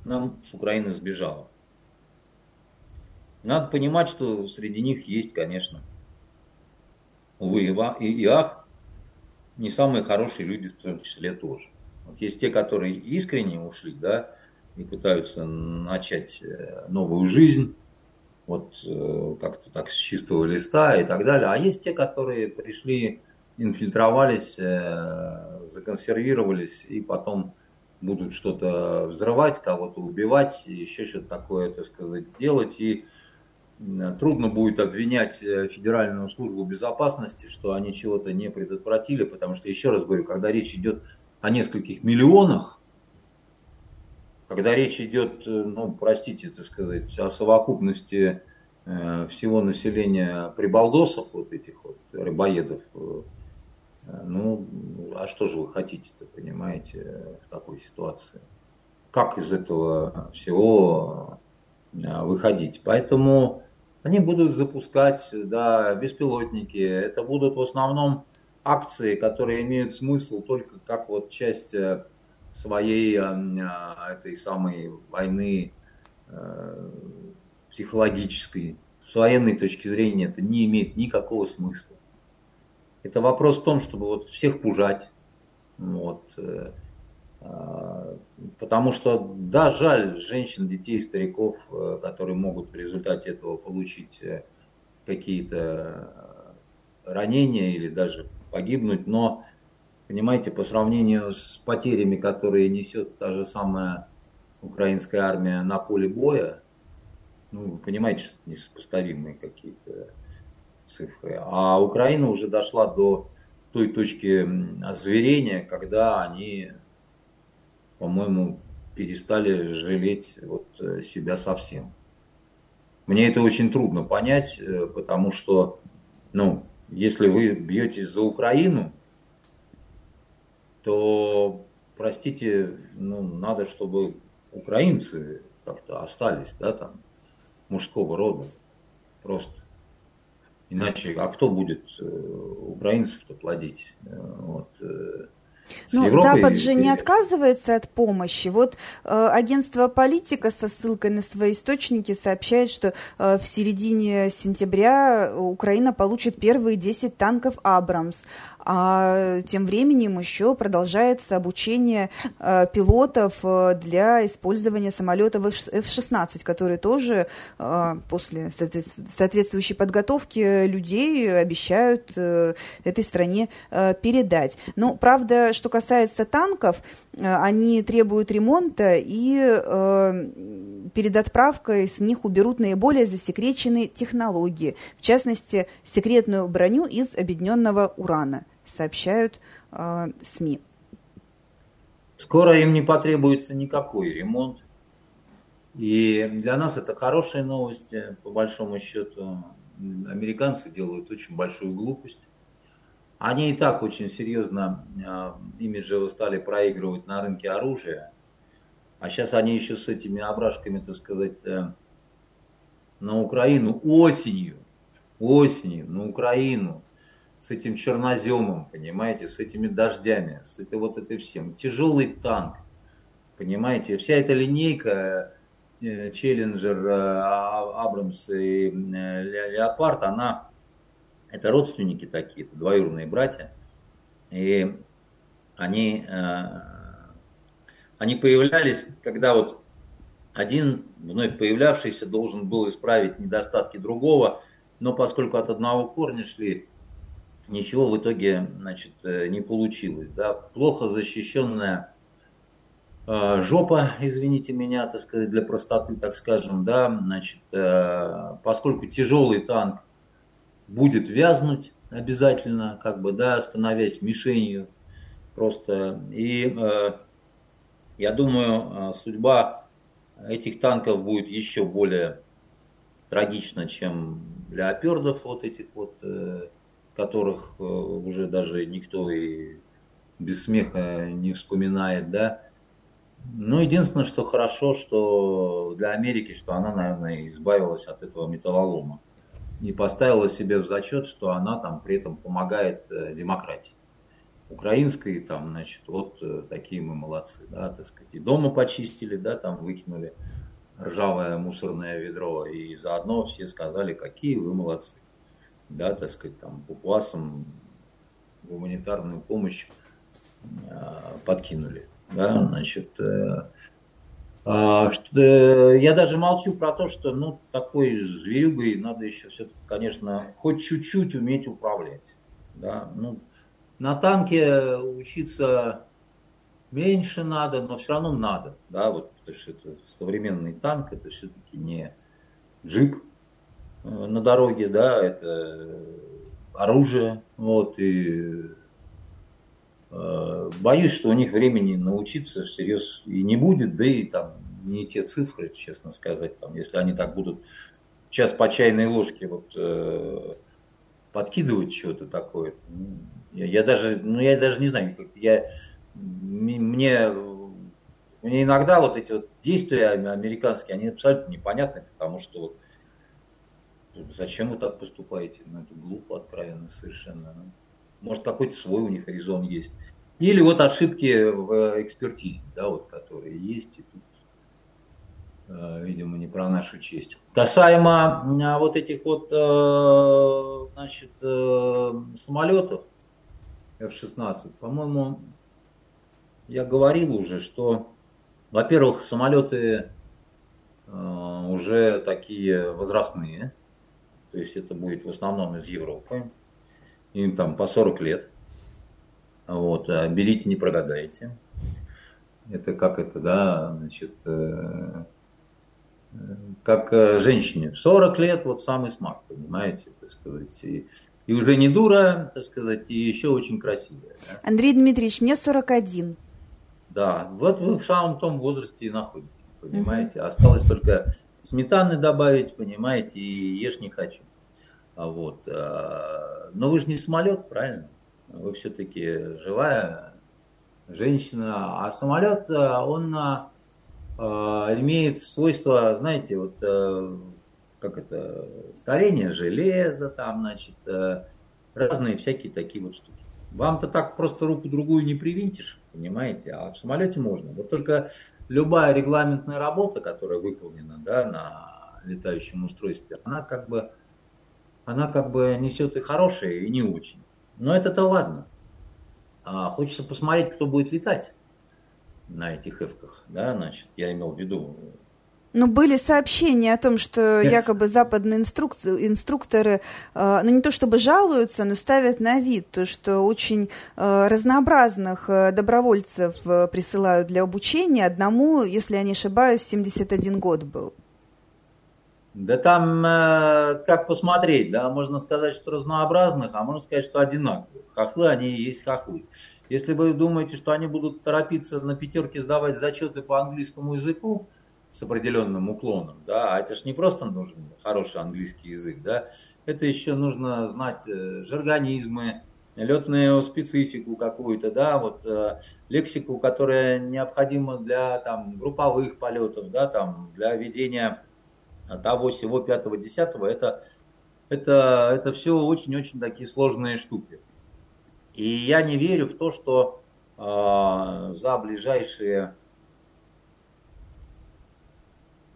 нам с Украины сбежало. Надо понимать, что среди них есть, конечно, увы и ах, не самые хорошие люди в том числе тоже. Вот есть те, которые искренне ушли, да, и пытаются начать э, новую жизнь, вот э, как-то так с чистого листа и так далее. А есть те, которые пришли, инфильтровались, э, законсервировались и потом будут что-то взрывать, кого-то убивать, еще что-то такое, так сказать, делать. И трудно будет обвинять Федеральную службу безопасности, что они чего-то не предотвратили, потому что, еще раз говорю, когда речь идет о нескольких миллионах, когда речь идет, э, ну, простите, так сказать, о совокупности э, всего населения прибалдосов, вот этих вот рыбоедов, э, ну, а что же вы хотите-то, понимаете, в такой ситуации? Как из этого всего выходить? Поэтому они будут запускать, да, беспилотники. Это будут в основном акции, которые имеют смысл только как вот часть своей э, э, этой самой войны э, психологической. С военной точки зрения это не имеет никакого смысла. Это вопрос в том, чтобы вот всех пужать. Вот. Потому что, да, жаль женщин, детей, стариков, которые могут в результате этого получить какие-то ранения или даже погибнуть, но Понимаете, по сравнению с потерями, которые несет та же самая украинская армия на поле боя, Ну, вы понимаете, что это несопоставимые какие-то цифры. А Украина уже дошла до той точки озверения, когда они, по-моему, перестали жалеть вот э, себя совсем. Мне это очень трудно понять, э, потому что, ну, если вы бьетесь за Украину, то, простите, ну, надо, чтобы украинцы как-то остались, да, там, мужского рода. Просто. Иначе, а кто будет э, украинцев-то плодить? Вот, ну, Запад же не отказывается от помощи. Вот э, агентство Политика со ссылкой на свои источники сообщает, что э, в середине сентября Украина получит первые 10 танков «Абрамс», а тем временем еще продолжается обучение э, пилотов э, для использования самолетов F-16, которые тоже э, после соответствующей подготовки людей обещают этой стране передать. Но, правда, что касается танков, они требуют ремонта и перед отправкой с них уберут наиболее засекреченные технологии, в частности, секретную броню из объединенного урана сообщают э, СМИ. Скоро им не потребуется никакой ремонт. И для нас это хорошие новости, по большому счету. Американцы делают очень большую глупость. Они и так очень серьезно э, имиджево стали проигрывать на рынке оружия. А сейчас они еще с этими ображками, так сказать, э, на Украину осенью, осенью на Украину с этим черноземом, понимаете, с этими дождями, с этой вот этой всем. Тяжелый танк, понимаете, вся эта линейка э, Челленджер, э, Абрамс и э, Леопард, она, это родственники такие, это двоюродные братья, и они, они появлялись, когда вот один вновь появлявшийся должен был исправить недостатки другого, но поскольку от одного корня шли, ничего в итоге значит, э, не получилось. Да? Плохо защищенная э, жопа, извините меня, так сказать, для простоты, так скажем, да, значит, э, поскольку тяжелый танк будет вязнуть обязательно, как бы, да, становясь мишенью просто. И я думаю, судьба этих танков будет еще более трагична, чем леопердов вот этих вот которых э, уже даже никто и без смеха не вспоминает, да. Ну, единственное, что хорошо, что для Америки, что она, наверное, избавилась от этого металлолома и поставила себе в зачет, что она там при этом помогает э, демократии. Украинской, там, значит, вот э, такие мы молодцы, да, так сказать. И дома почистили, да, там выкинули ржавое мусорное ведро, и заодно все сказали, какие вы молодцы да, так сказать, там, пупуасам гуманитарную помощь э, подкинули. Да, значит, э, э, что, я даже молчу про то, что ну, такой зверюгой надо еще все-таки, конечно, хоть чуть-чуть уметь управлять. Да? Ну, на танке учиться меньше надо, но все равно надо. Да? Вот, потому что это современный танк, это все-таки не джип, на дороге, да, это оружие, вот, и э, боюсь, что у них времени научиться всерьез и не будет, да и там не те цифры, честно сказать, там, если они так будут сейчас по чайной ложке вот э, подкидывать что-то такое, я, я даже, ну я даже не знаю, я мне мне иногда вот эти вот действия американские, они абсолютно непонятны, потому что вот Зачем вы так поступаете? Ну, это глупо, откровенно совершенно. Может, какой-то свой у них резон есть. Или вот ошибки в экспертизе, да, вот, которые есть, и тут, э, видимо, не про нашу честь. Касаемо э, вот этих вот, э, значит, самолетов F-16, по-моему, я говорил уже, что, во-первых, самолеты уже такие возрастные, то есть это будет в основном из Европы. Им там по 40 лет. Вот, а берите, не прогадаете. Это как это, да, значит, э, как женщине. 40 лет вот самый смак, понимаете, так сказать. И, и уже не дура, так сказать, и еще очень красивая. Да? Андрей Дмитриевич, мне 41. Да, вот вы в самом том возрасте и находитесь, понимаете. Осталось только сметаны добавить, понимаете, и ешь не хочу. А вот. А, но вы же не самолет, правильно? Вы все-таки живая женщина, а самолет, а, он имеет свойство, знаете, вот как это, старение железа, там, значит, разные всякие такие вот штуки. Вам-то так просто руку другую не привинтишь, понимаете, а в самолете можно. Вот только любая регламентная работа, которая выполнена да, на летающем устройстве, она как бы, она как бы несет и хорошее, и не очень. Но это-то ладно. А хочется посмотреть, кто будет летать на этих эвках, да, значит, я имел в виду ну, были сообщения о том, что якобы западные инструкции, инструкторы, э, ну не то чтобы жалуются, но ставят на вид то, что очень э, разнообразных э, добровольцев э, присылают для обучения. Одному, если я не ошибаюсь, 71 год был. Да там э, как посмотреть, да, можно сказать, что разнообразных, а можно сказать, что одинаковых. Хохлы, они и есть хохлы. Если вы думаете, что они будут торопиться на пятерке сдавать зачеты по английскому языку, с определенным уклоном, да, а это же не просто нужен хороший английский язык, да, это еще нужно знать э, жаргонизмы, летную специфику какую-то, да, вот э, лексику, которая необходима для там групповых полетов, да, там для ведения того, всего, пятого, десятого, это, это, это все очень-очень такие сложные штуки. И я не верю в то, что э, за ближайшие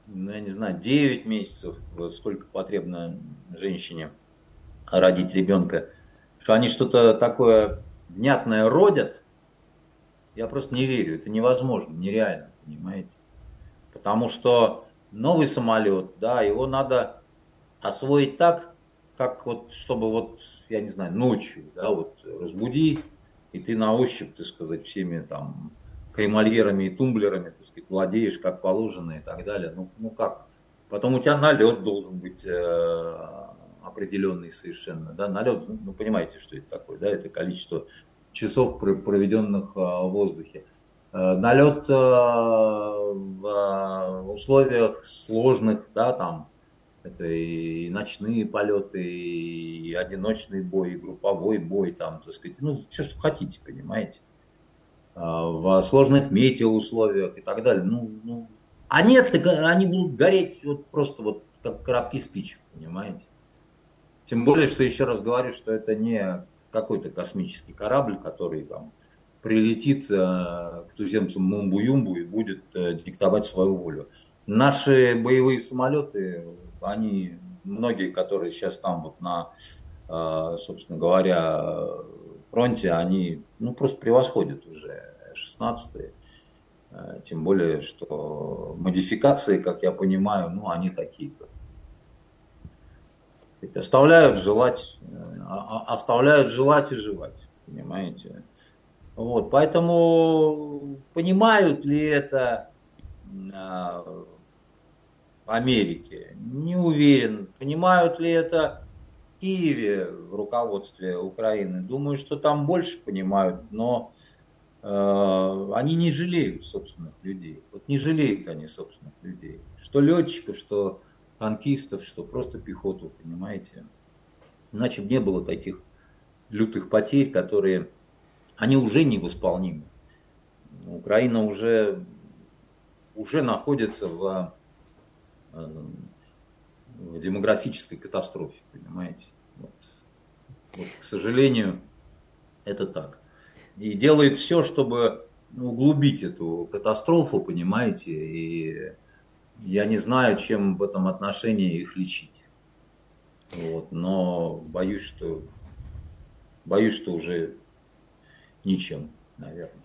ну, я не знаю, 9 месяцев, сколько потребно женщине родить ребенка, что они что-то такое внятное родят, я просто не верю, это невозможно, нереально, понимаете? Потому что новый самолет, да, его надо освоить так, как вот, чтобы вот, я не знаю, ночью, да, вот разбуди, и ты на ощупь, так сказать, всеми там кремольерами и тумблерами, так сказать, владеешь как положено и так далее. Ну, ну как? Потом у тебя налет должен быть э, определенный совершенно. Да? Налет, ну понимаете, что это такое, да? Это количество часов, проведенных э, в воздухе. Э, налет э, в э, условиях сложных, да, там, это и ночные полеты, и одиночный бой, и групповой бой, там, так сказать, ну, все, что хотите, понимаете. А, в сложных метеоусловиях и так далее. Ну, ну, а нет, они будут гореть вот просто вот как коробки спичек, понимаете? Тем более, что еще раз говорю, что это не какой-то космический корабль, который там прилетит э, к туземцам Мумбу-Юмбу и будет э, диктовать свою волю. Наши боевые самолеты, они, многие, которые сейчас там вот на, э, собственно говоря, фронте, они ну, просто превосходят уже 16 э, Тем более, что модификации, как я понимаю, ну, они такие. Оставляют желать, э, оставляют желать и жевать, понимаете? Вот, поэтому понимают ли это э, в Америке? Не уверен. Понимают ли это Киеве в руководстве Украины. Думаю, что там больше понимают, но э, они не жалеют собственных людей. Вот не жалеют они собственных людей. Что летчиков, что танкистов, что просто пехоту, понимаете. Иначе бы не было таких лютых потерь, которые, они уже невосполнимы. Украина уже, уже находится в, э, демографической катастрофе, понимаете. Вот, к сожалению, это так. И делает все, чтобы углубить эту катастрофу, понимаете, и я не знаю, чем в этом отношении их лечить. Вот, но боюсь, что боюсь, что уже ничем, наверное.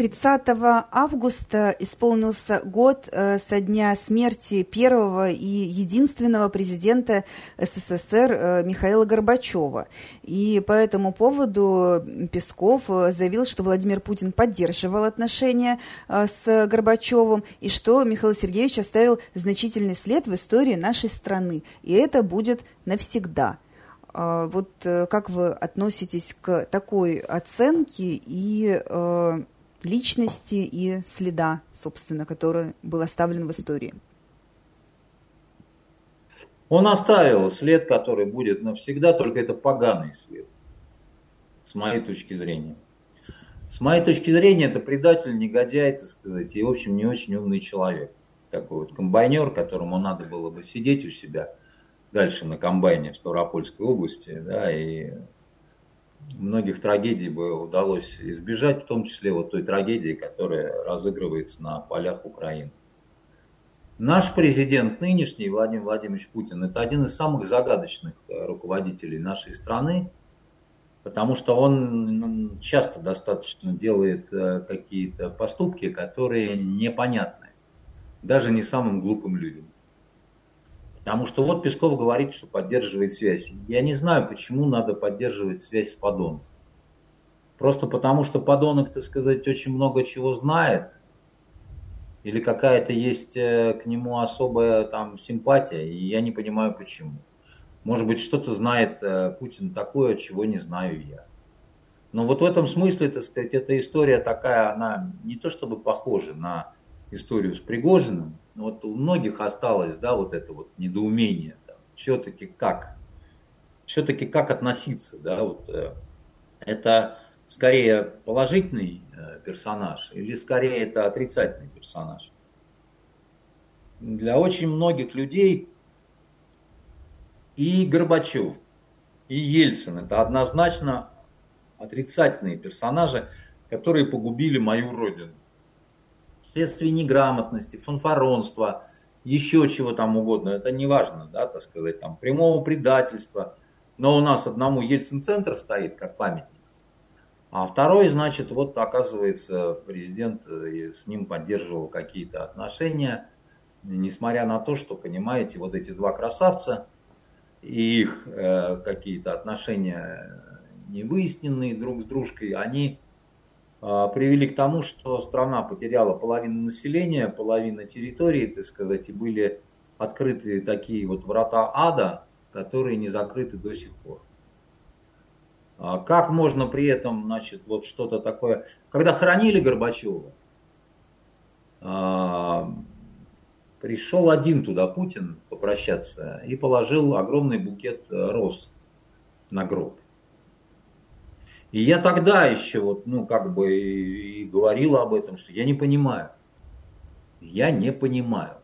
30 августа исполнился год э, со дня смерти первого и единственного президента СССР э, Михаила Горбачева. И по этому поводу Песков э, заявил, что Владимир Путин поддерживал отношения с Горбачевым и что Михаил Сергеевич оставил значительный след в истории нашей страны. И это будет навсегда. Вот как вы относитесь к такой оценке и личности и следа, собственно, который был оставлен в истории. Он оставил след, который будет навсегда, только это поганый след, с моей точки зрения. С моей точки зрения, это предатель, негодяй, так сказать, и, в общем, не очень умный человек. Такой вот комбайнер, которому надо было бы сидеть у себя дальше на комбайне в Ставропольской области, да, и многих трагедий бы удалось избежать, в том числе вот той трагедии, которая разыгрывается на полях Украины. Наш президент нынешний, Владимир Владимирович Путин, это один из самых загадочных э, руководителей нашей страны, потому что он часто достаточно делает э, какие-то поступки, которые непонятны даже не самым глупым людям. Потому что вот Песков говорит, что поддерживает связь. Я не знаю, почему надо поддерживать связь с подонком. Просто потому, что подонок, так сказать, очень много чего знает, или какая-то есть э, к нему особая там симпатия, и я не понимаю почему. Может быть, что-то знает э, Путин такое, чего не знаю я. Но вот в этом смысле, так сказать, эта история такая, она не то чтобы похожа на историю с Пригожиным, вот у многих осталось, да, вот это вот недоумение, да, все-таки как, все-таки как относиться, да, вот э, это скорее положительный э, персонаж или скорее это отрицательный персонаж. Для очень многих людей и Горбачев, и Ельцин это однозначно отрицательные персонажи, которые погубили мою родину вследствие неграмотности, фанфаронства, еще чего там угодно, это не важно, да, так сказать, там, прямого предательства. Но у нас одному Ельцин-центр стоит как памятник. А второй, значит, вот оказывается, президент э, с ним поддерживал какие-то отношения, несмотря на то, что, понимаете, вот эти два красавца и их э, какие-то отношения невыясненные друг с дружкой, они привели к тому, что страна потеряла половину населения, половину территории, так сказать, и были открыты такие вот врата ада, которые не закрыты до сих пор. А как можно при этом, значит, вот что-то такое... Когда хоронили Горбачева, а, пришел один туда Путин попрощаться и положил огромный букет роз на гроб. И я тогда еще вот, ну, как бы и говорил об этом, что я не понимаю. Я не понимаю.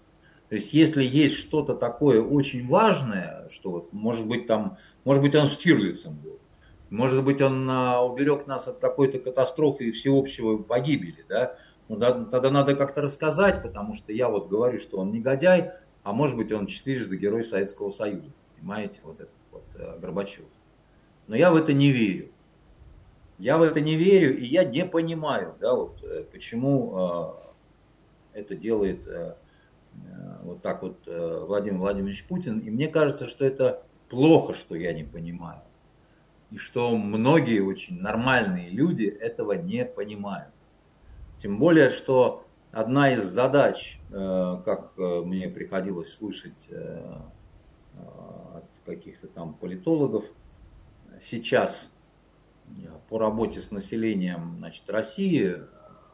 То есть, если есть что-то такое очень важное, что вот, может быть, там, может быть, он Штирлицем был, может быть, он а, уберег нас от какой-то катастрофы и всеобщего погибели, да, ну, да, тогда надо как-то рассказать, потому что я вот говорю, что он негодяй, а может быть, он четырежды герой Советского Союза, понимаете, вот этот вот э, Горбачев. Но я в это не верю. Я в это не верю, и я не понимаю, да, вот, э, почему э, это делает э, э, вот так вот э, Владимир Владимирович Путин. И мне кажется, что это плохо, что я не понимаю. И что многие очень нормальные люди этого не понимают. Тем более, что одна из задач, э, как э, мне приходилось слышать э, от каких-то там политологов, сейчас по работе с населением значит, России,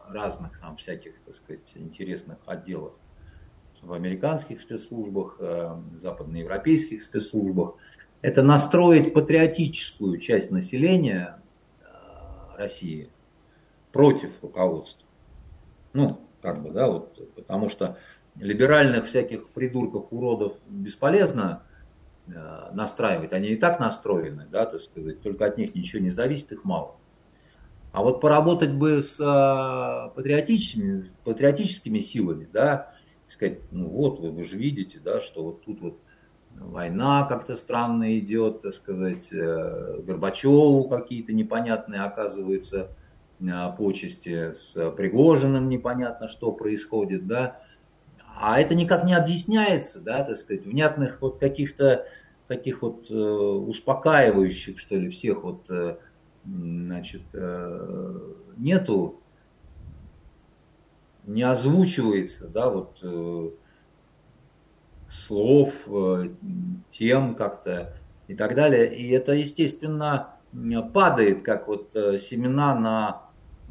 разных там всяких, так сказать, интересных отделов в американских спецслужбах, э, западноевропейских спецслужбах, это настроить патриотическую часть населения э, России против руководства. Ну, как бы, да, вот, потому что либеральных всяких придурков, уродов бесполезно настраивать. Они и так настроены, да, так сказать, только от них ничего не зависит, их мало. А вот поработать бы с э, патриотическими, патриотическими силами, да, сказать, ну вот, вы, вы же видите, да, что вот тут вот война как-то странно идет, так сказать, э, Горбачеву какие-то непонятные, оказывается, почести, с Пригожиным непонятно, что происходит, да, а это никак не объясняется, да, так сказать, внятных вот каких-то таких вот э, успокаивающих, что ли, всех вот, э, значит, э, нету, не озвучивается, да, вот э, слов, э, тем как-то и так далее. И это, естественно, падает, как вот э, семена на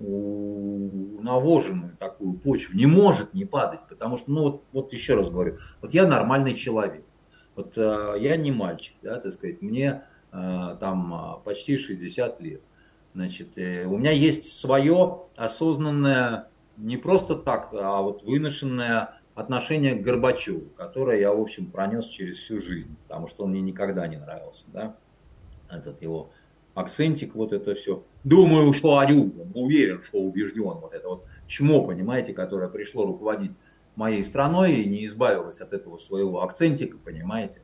навоженную такую почву. Не может не падать, потому что, ну вот, вот еще раз говорю, вот я нормальный человек. Вот э, я не мальчик, да, так сказать, мне э, там почти 60 лет. Значит, э, у меня есть свое осознанное, не просто так, а вот выношенное отношение к Горбачеву, которое я, в общем, пронес через всю жизнь, потому что он мне никогда не нравился, да, этот его акцентик, вот это все. Думаю, что они, уверен, что убежден, вот это вот чмо, понимаете, которое пришло руководить моей страной и не избавилась от этого своего акцентика, понимаете,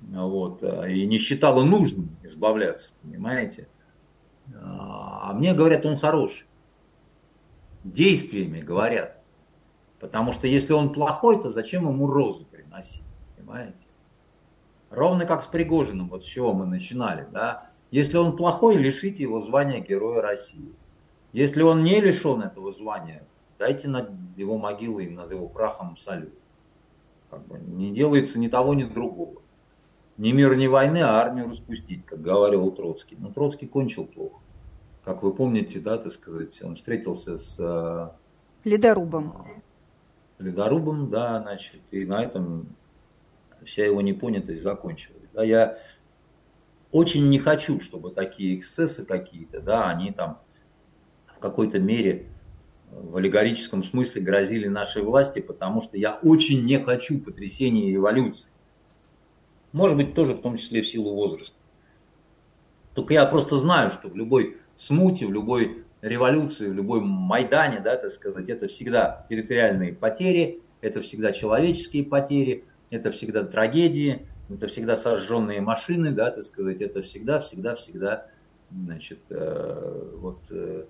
вот, и не считала нужным избавляться, понимаете. А мне говорят, он хороший. Действиями говорят. Потому что если он плохой, то зачем ему розы приносить, понимаете? Ровно как с Пригожиным, вот с чего мы начинали, да. Если он плохой, лишите его звания Героя России. Если он не лишен этого звания, дайте над его могилой, над его прахом салют. Как бы не делается ни того, ни другого. Ни мира, ни войны, а армию распустить, как говорил Троцкий. Но Троцкий кончил плохо. Как вы помните, да, так сказать, он встретился с... Э, Ледорубом. Ледорубом, да, значит, и на этом вся его непонятость закончилась. Да, я очень не хочу, чтобы такие эксцессы какие-то, да, они там в какой-то мере в аллегорическом смысле грозили нашей власти, потому что я очень не хочу потрясения и революции. Может быть, тоже в том числе в силу возраста. Только я просто знаю, что в любой смуте, в любой революции, в любой Майдане, да, так сказать, это всегда территориальные потери, это всегда человеческие потери, это всегда трагедии, это всегда сожженные машины, да, так сказать, это всегда, всегда, всегда, значит, э, вот э,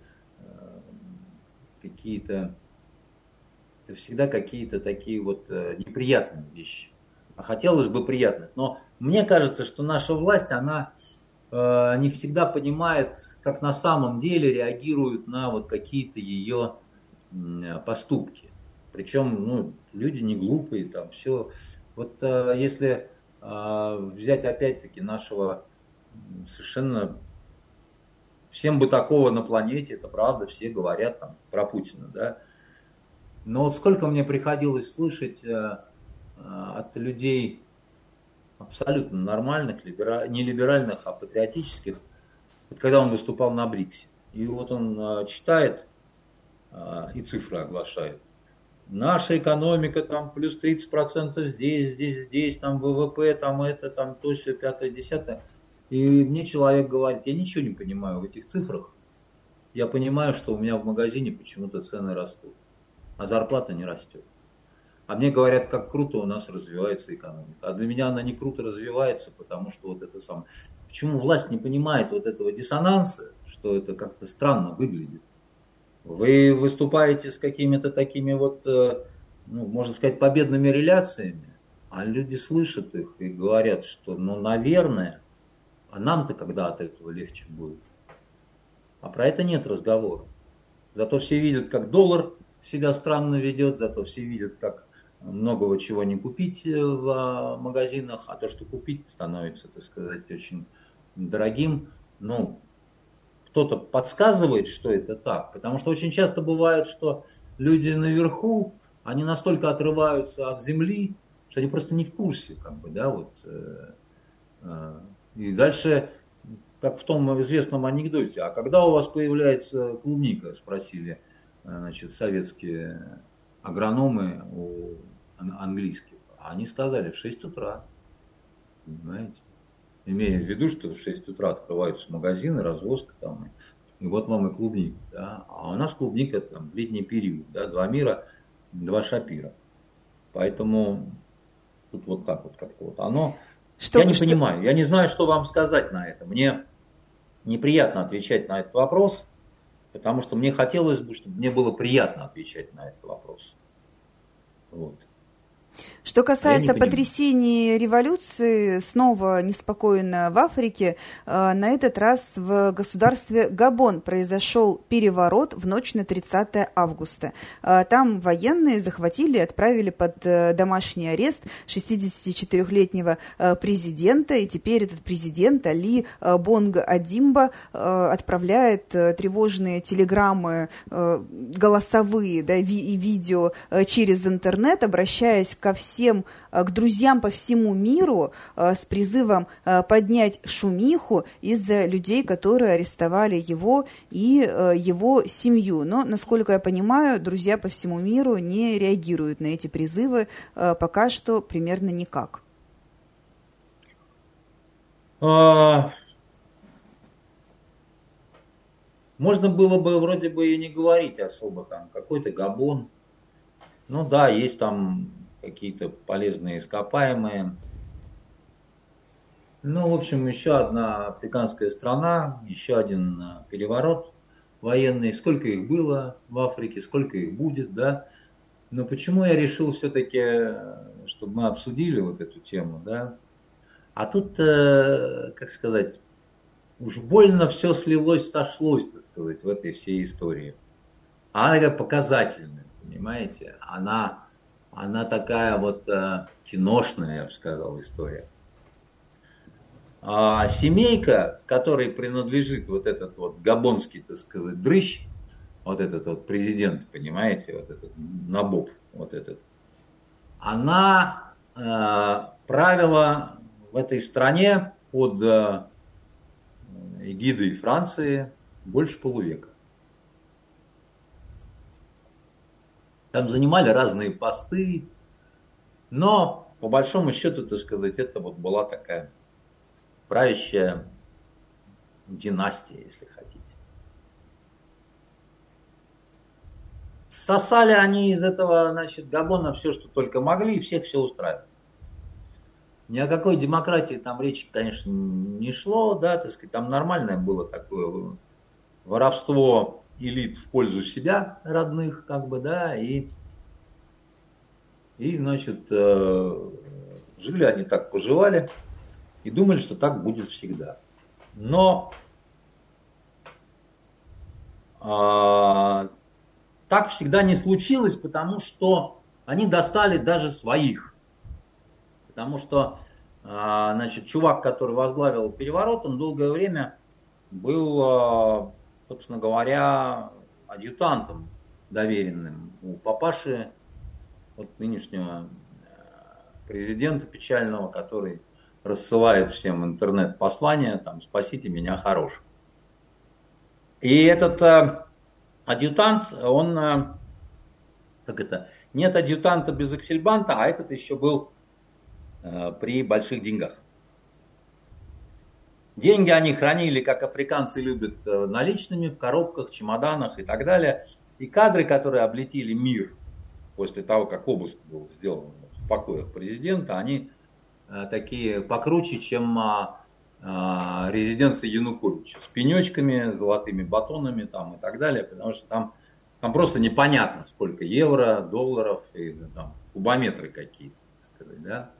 какие-то, это всегда какие-то такие вот э, неприятные вещи. А хотелось бы приятных. Но мне кажется, что наша власть, она э, не всегда понимает, как на самом деле реагируют на вот какие-то ее э, поступки. Причем, ну, люди не глупые, там все. Вот э, если взять опять-таки нашего совершенно всем бы такого на планете, это правда, все говорят там про Путина, да. Но вот сколько мне приходилось слышать э, э, от людей абсолютно нормальных, либера... не либеральных, а патриотических, вот когда он выступал на БРИКСе. И вот он э, читает и цифры оглашает наша экономика там плюс 30% здесь, здесь, здесь, там ВВП, там это, там то, все, пятое, десятое. И мне человек говорит, я ничего не понимаю в этих цифрах. Я понимаю, что у меня в магазине почему-то цены растут, а зарплата не растет. А мне говорят, как круто у нас развивается экономика. А для меня она не круто развивается, потому что вот это самое. Почему власть не понимает вот этого диссонанса, что это как-то странно выглядит? Вы выступаете с какими-то такими вот, э, ну, можно сказать, победными реляциями, а люди слышат их и говорят, что, ну, наверное, а нам-то когда от этого легче будет. А про это нет разговора. Зато все видят, как доллар себя странно ведет, зато все видят, как многого чего не купить э, в а, магазинах, а то, что купить, становится, так сказать, очень дорогим. Ну, кто-то подсказывает, что это так. Потому что очень часто бывает, что люди наверху, они настолько отрываются от земли, что они просто не в курсе, как бы, да, вот. Э, э, и дальше, как в том известном анекдоте, а когда у вас появляется клубника, спросили, э, значит, советские агрономы у английских. Они сказали в 6 утра. Понимаете? Имея в виду, что в 6 утра открываются магазины, развозка там, и вот вам и клубника, да, а у нас клубника там в летний период, да, два мира, два шапира. Поэтому тут вот так вот как-то вот оно. Что, я не что... понимаю, я не знаю, что вам сказать на это. Мне неприятно отвечать на этот вопрос, потому что мне хотелось бы, чтобы мне было приятно отвечать на этот вопрос. Вот. Что касается потрясений революции, снова неспокойно в Африке. Э, на этот раз в государстве Габон произошел переворот в ночь на 30 августа. Э, там военные захватили и отправили под э, домашний арест 64-летнего президента. И теперь этот президент Али Бонга Адимба отправляет тревожные телеграммы голосовые да, и видео через интернет, обращаясь ко всем всем, э, к друзьям по всему миру э, с призывом э, поднять шумиху из-за людей, которые арестовали его и его семью. Но, насколько я понимаю, друзья по всему миру не реагируют на эти призывы пока что примерно никак. А... Можно было бы вроде бы и не говорить особо там, какой-то Габон. Ну да, есть там какие-то полезные ископаемые. Ну, в общем, еще одна африканская страна, еще один э, переворот военный. Сколько их было в Африке, сколько их будет, да. Но почему я решил все-таки, э, чтобы мы обсудили вот эту тему, да. А тут, э, как сказать, уж больно все слилось, сошлось, так сказать, в этой всей истории. Она такая показательная, понимаете? Она она такая вот э, киношная, я бы сказал, история. А семейка, которой принадлежит вот этот вот габонский, так сказать, дрыщ, вот этот вот президент, понимаете, вот этот Набоб, вот этот, она э, правила в этой стране под э, эгидой Франции больше полувека. Там занимали разные посты, но по большому счету, так сказать, это вот была такая правящая династия, если хотите. Сосали они из этого, значит, Габона все, что только могли, и всех все устраивали. Ни о какой демократии там речи, конечно, не шло, да, так сказать, там нормальное было такое воровство элит в пользу себя, родных, как бы, да, и, и значит, э, жили они так, поживали, и думали, что так будет всегда. Но э, так всегда не случилось, потому что они достали даже своих. Потому что, э, значит, чувак, который возглавил переворот, он долгое время был э, собственно говоря, адъютантом доверенным у папаши, вот нынешнего э, президента печального, который рассылает всем интернет-послания, там, спасите меня, хорош. И этот э, адъютант, он, э, как это, нет адъютанта без аксельбанта, а этот еще был э, при больших деньгах. Деньги они хранили, как африканцы любят, э, наличными, в коробках, чемоданах и так далее. И кадры, которые облетели мир после того, как обыск был сделан в покоях президента, они э, такие покруче, чем а, а, резиденция Януковича. С пенечками, золотыми батонами там, и так далее. Потому что там, там просто непонятно, сколько евро, долларов и там, кубометры какие-то. Да?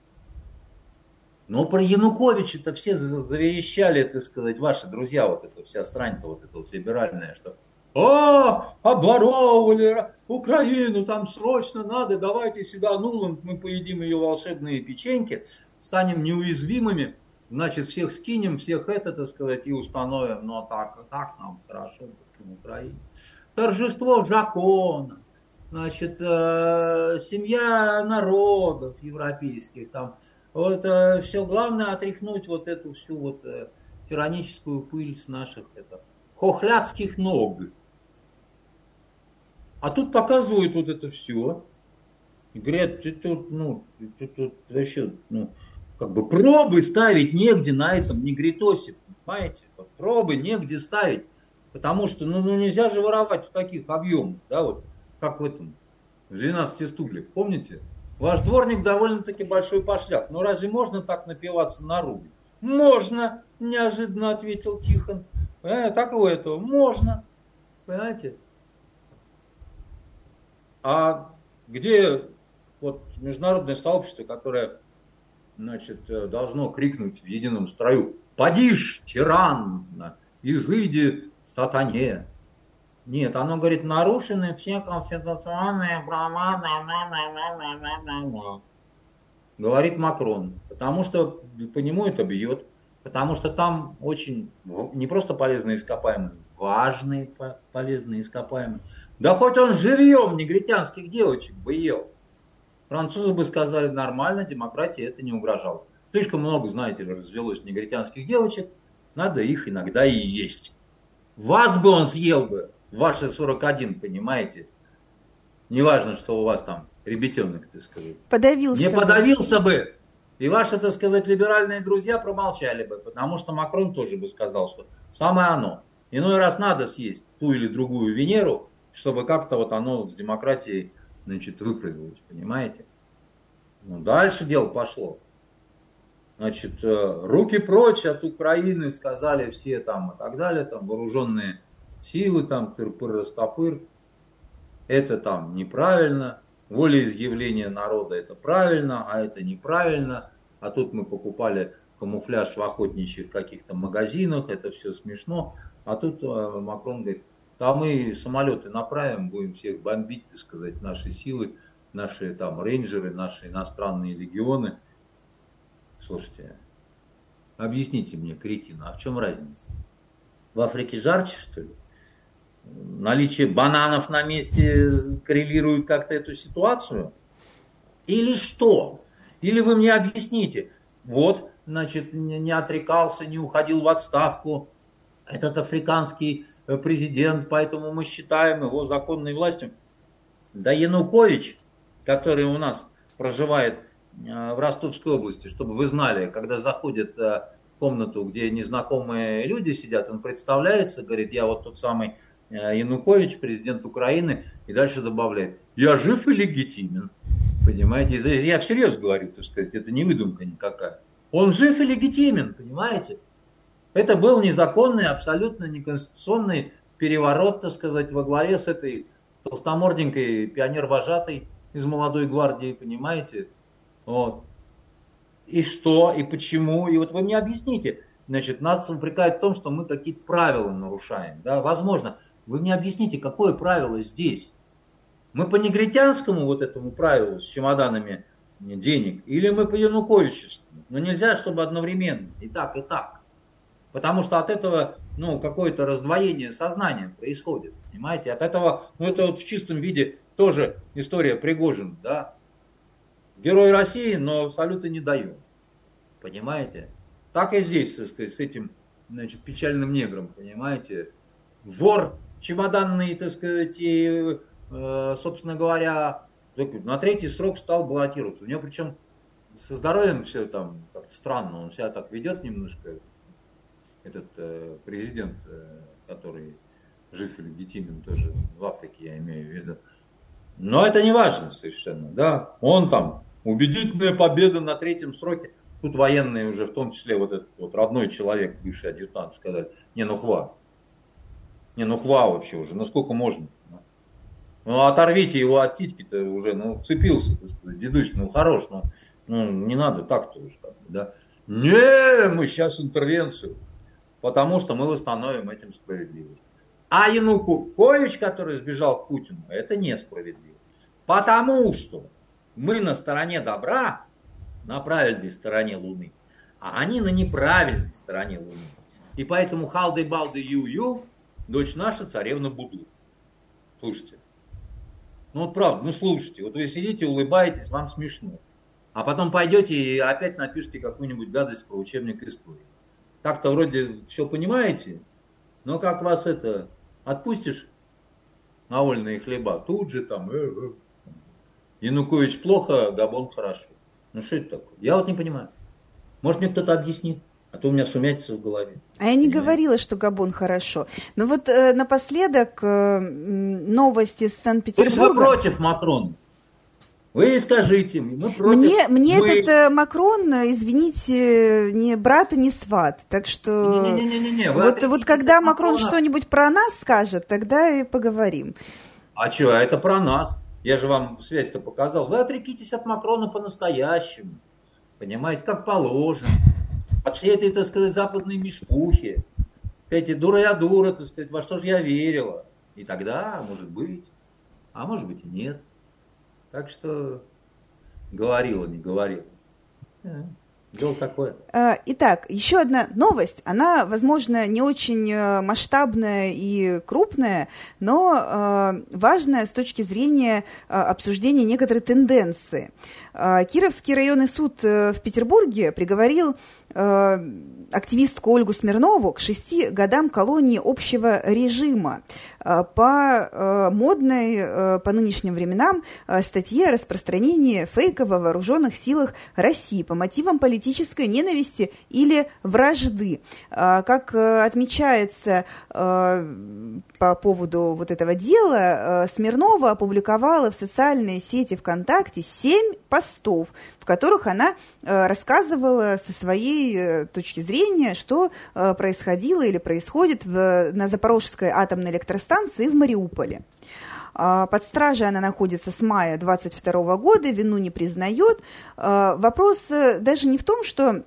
Но про Януковича-то все заверещали, так сказать, ваши друзья, вот эта вся срань-то, вот эта вот либеральная, что а, обворовывали Украину, там срочно надо, давайте сюда Нуланд, мы поедим ее волшебные печеньки, станем неуязвимыми, значит, всех скинем, всех это, так сказать, и установим, ну, а так, так нам хорошо в Украине. Торжество закона, значит, э, семья народов европейских, там, вот э, все главное отряхнуть вот эту всю вот э, тираническую пыль с наших это, хохлядских ног. А тут показывают вот это все. И говорят, ты тут, ну, ты тут вообще, ну, как бы пробы ставить негде на этом негритосе, понимаете? Вот пробы негде ставить, потому что, ну, ну, нельзя же воровать в таких объемах, да, вот, как в этом, в 12 стульях, помните? Ваш дворник довольно-таки большой пошляк. Но разве можно так напиваться на рубль? Можно, неожиданно ответил Тихон. Э, так у этого можно. Понимаете? А где вот международное сообщество, которое значит, э, должно крикнуть в едином строю «Падишь, тиран! Изыди, сатане!» Нет, оно говорит, нарушены все конституционные права. Говорит Макрон. Потому что по нему это бьет. Потому что там очень не просто полезные ископаемые, важные полезные ископаемые. Да хоть он живьем негритянских девочек бы ел. Французы бы сказали, нормально, демократии это не угрожало. Слишком много, знаете развелось негритянских девочек, надо их иногда и есть. Вас бы он съел бы, ваши 41, понимаете? Неважно, что у вас там ребятенок, так сказать. Подавился. Не подавился бы. И ваши, так сказать, либеральные друзья промолчали бы, потому что Макрон тоже бы сказал, что самое оно. Иной раз надо съесть ту или другую Венеру, чтобы как-то вот оно с демократией значит, выправилось, понимаете? Ну, дальше дело пошло. Значит, э, руки прочь от Украины, сказали все там и так далее, там вооруженные силы, там тырпыр-растопыр. Это там неправильно. Волеизъявление народа это правильно, а это неправильно. А тут мы покупали камуфляж в охотничьих каких-то магазинах, это все смешно. А тут э, Макрон говорит, там мы самолеты направим, будем всех бомбить, так сказать, наши силы, наши там рейнджеры, наши иностранные легионы. Слушайте, объясните мне, кретина, а в чем разница? В Африке жарче, что ли? Наличие бананов на месте коррелирует как-то эту ситуацию? Или что? Или вы мне объясните, вот, значит, не отрекался, не уходил в отставку этот африканский Э, президент, поэтому мы считаем его законной властью. Да Янукович, который у нас проживает э, в Ростовской области, чтобы вы знали, когда заходит э, в комнату, где незнакомые люди сидят, он представляется, говорит, я вот тот самый Янукович, президент Украины, и дальше добавляет, я жив и легитимен. Понимаете, я всерьез говорю, так сказать, это не выдумка никакая. Он жив и легитимен, понимаете? Это был незаконный, абсолютно неконституционный переворот, так сказать, во главе с этой толстоморденькой пионер-вожатой из молодой гвардии, понимаете? Вот. И что, и почему, и вот вы мне объясните. Значит, нас упрекают в том, что мы какие-то правила нарушаем. Да? Возможно, вы мне объясните, какое правило здесь? Мы по негритянскому вот этому правилу с чемоданами денег, или мы по януковическому? Но нельзя, чтобы одновременно, и так, и так. Потому что от этого, ну, какое-то раздвоение сознания происходит, понимаете? От этого, ну, это вот в чистом виде тоже история Пригожин, да? Герой России, но салюты не даем, понимаете? Так и здесь, так сказать, с этим, значит, печальным негром, понимаете? Вор чемоданный, так сказать, и, э, собственно говоря, на третий срок стал баллотироваться. У него причем со здоровьем все там как-то странно, он себя так ведет немножко, этот э, президент, э, который жив и легитимен тоже в Африке, я имею в виду. Но это не важно совершенно, да. Он там, убедительная победа на третьем сроке. Тут военные уже, в том числе вот этот вот родной человек, бывший адъютант, сказали, не, ну хва. Не, ну хва вообще уже, ну сколько можно? Ну оторвите его от титьки-то уже, ну вцепился, дедусь, ну хорош, ну, ну не надо так-то уж, как бы, да. Не, мы сейчас интервенцию потому что мы восстановим этим справедливость. А Янукович, который сбежал к Путину, это несправедливо. Потому что мы на стороне добра, на правильной стороне Луны, а они на неправильной стороне Луны. И поэтому халды-балды ю-ю, дочь наша царевна Буду. Слушайте. Ну вот правда, ну слушайте, вот вы сидите, улыбаетесь, вам смешно. А потом пойдете и опять напишите какую-нибудь гадость про учебник истории как-то вроде все понимаете, но как вас это отпустишь на вольные хлеба, тут же там э, э, Янукович плохо, Габон хорошо. Ну что это такое? Я вот не понимаю. Может мне кто-то объяснит? А то у меня сумятится в голове. А я не Понимаете? говорила, что Габон хорошо. Но вот э, напоследок э, новости с Санкт-Петербурга. Вы против Макрона? Вы скажите, мы против. Мне, мне мы... этот э, Макрон, извините, не брат и не сват. Так что не, не, не, не, вот, вот когда Макрон Макрона... что-нибудь про нас скажет, тогда и поговорим. А что, это про нас. Я же вам связь-то показал. Вы отрекитесь от Макрона по-настоящему. Понимаете, как положено. От всей этой, так сказать, западной мешпухи. Эти дура я дура, так сказать, во что же я верила. И тогда, может быть, а может быть и нет. Так что говорила, не говорила. Дело такое. А, итак, еще одна новость. Она, возможно, не очень э, масштабная и крупная, но э, важная с точки зрения э, обсуждения некоторой тенденции. Кировский районный суд в Петербурге приговорил активистку Ольгу Смирнову к шести годам колонии общего режима э, по э, модной э, по нынешним временам статье о распространении фейков о вооруженных силах России по мотивам политической ненависти или вражды. Как отмечается по поводу вот этого дела, Смирнова опубликовала в социальной сети ВКонтакте семь постов, которых она рассказывала со своей точки зрения что э, происходило или происходит в, на Запорожской атомной электростанции в Мариуполе. А, под стражей она находится с мая 22 года, вину не признает. А, вопрос э, даже не в том, что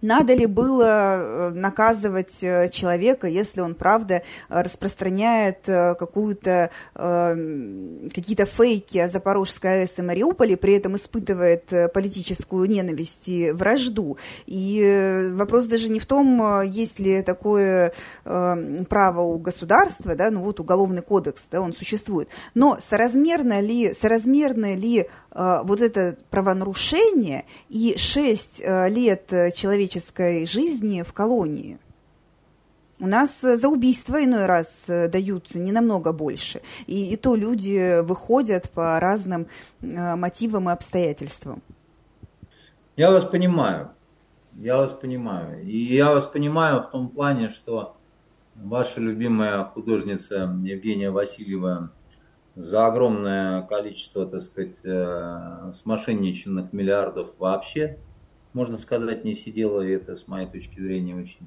надо ли было э, наказывать э, человека, если он, правда, распространяет э, какую-то, какие-то фейки о Запорожской АЭС и Мариуполе, при этом испытывает политическую ненависть и вражду? И вопрос даже не в том, есть ли такое право у государства, да, ну вот уголовный кодекс, да, он существует, но соразмерно ли, соразмерно ли вот это правонарушение и 6 лет человеческого человеческой жизни в колонии. У нас за убийство иной раз э, дают не намного больше. И, и то люди выходят по разным э, мотивам и обстоятельствам. Я вас понимаю. Я вас понимаю. И я вас понимаю в том плане, что ваша любимая художница Евгения Васильева за огромное количество, так сказать, э, смошенниченных миллиардов вообще – можно сказать, не сидела, и это, с моей точки зрения, очень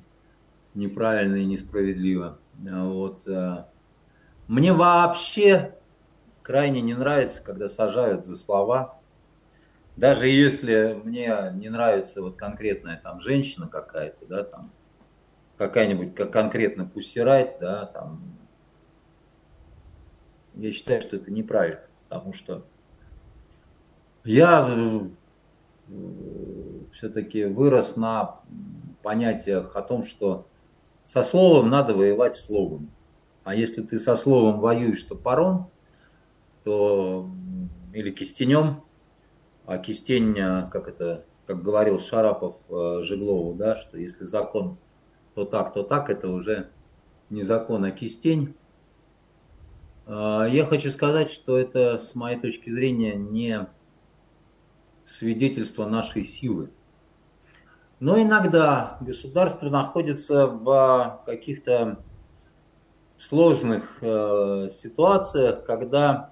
неправильно и несправедливо. Вот. Э, мне вообще крайне не нравится, когда сажают за слова. Даже если мне не нравится вот конкретная там женщина какая-то, да, там, какая-нибудь как конкретно пустирает, да, там, я считаю, что это неправильно, потому что я все-таки вырос на понятиях о том, что со словом надо воевать словом. А если ты со словом воюешь топором, то или кистенем, а кистень, как это, как говорил Шарапов э, Жеглову, да, что если закон то так, то так, это уже не закон, а кистень. Э, я хочу сказать, что это, с моей точки зрения, не свидетельство нашей силы. Но иногда государство находится в каких-то сложных э, ситуациях, когда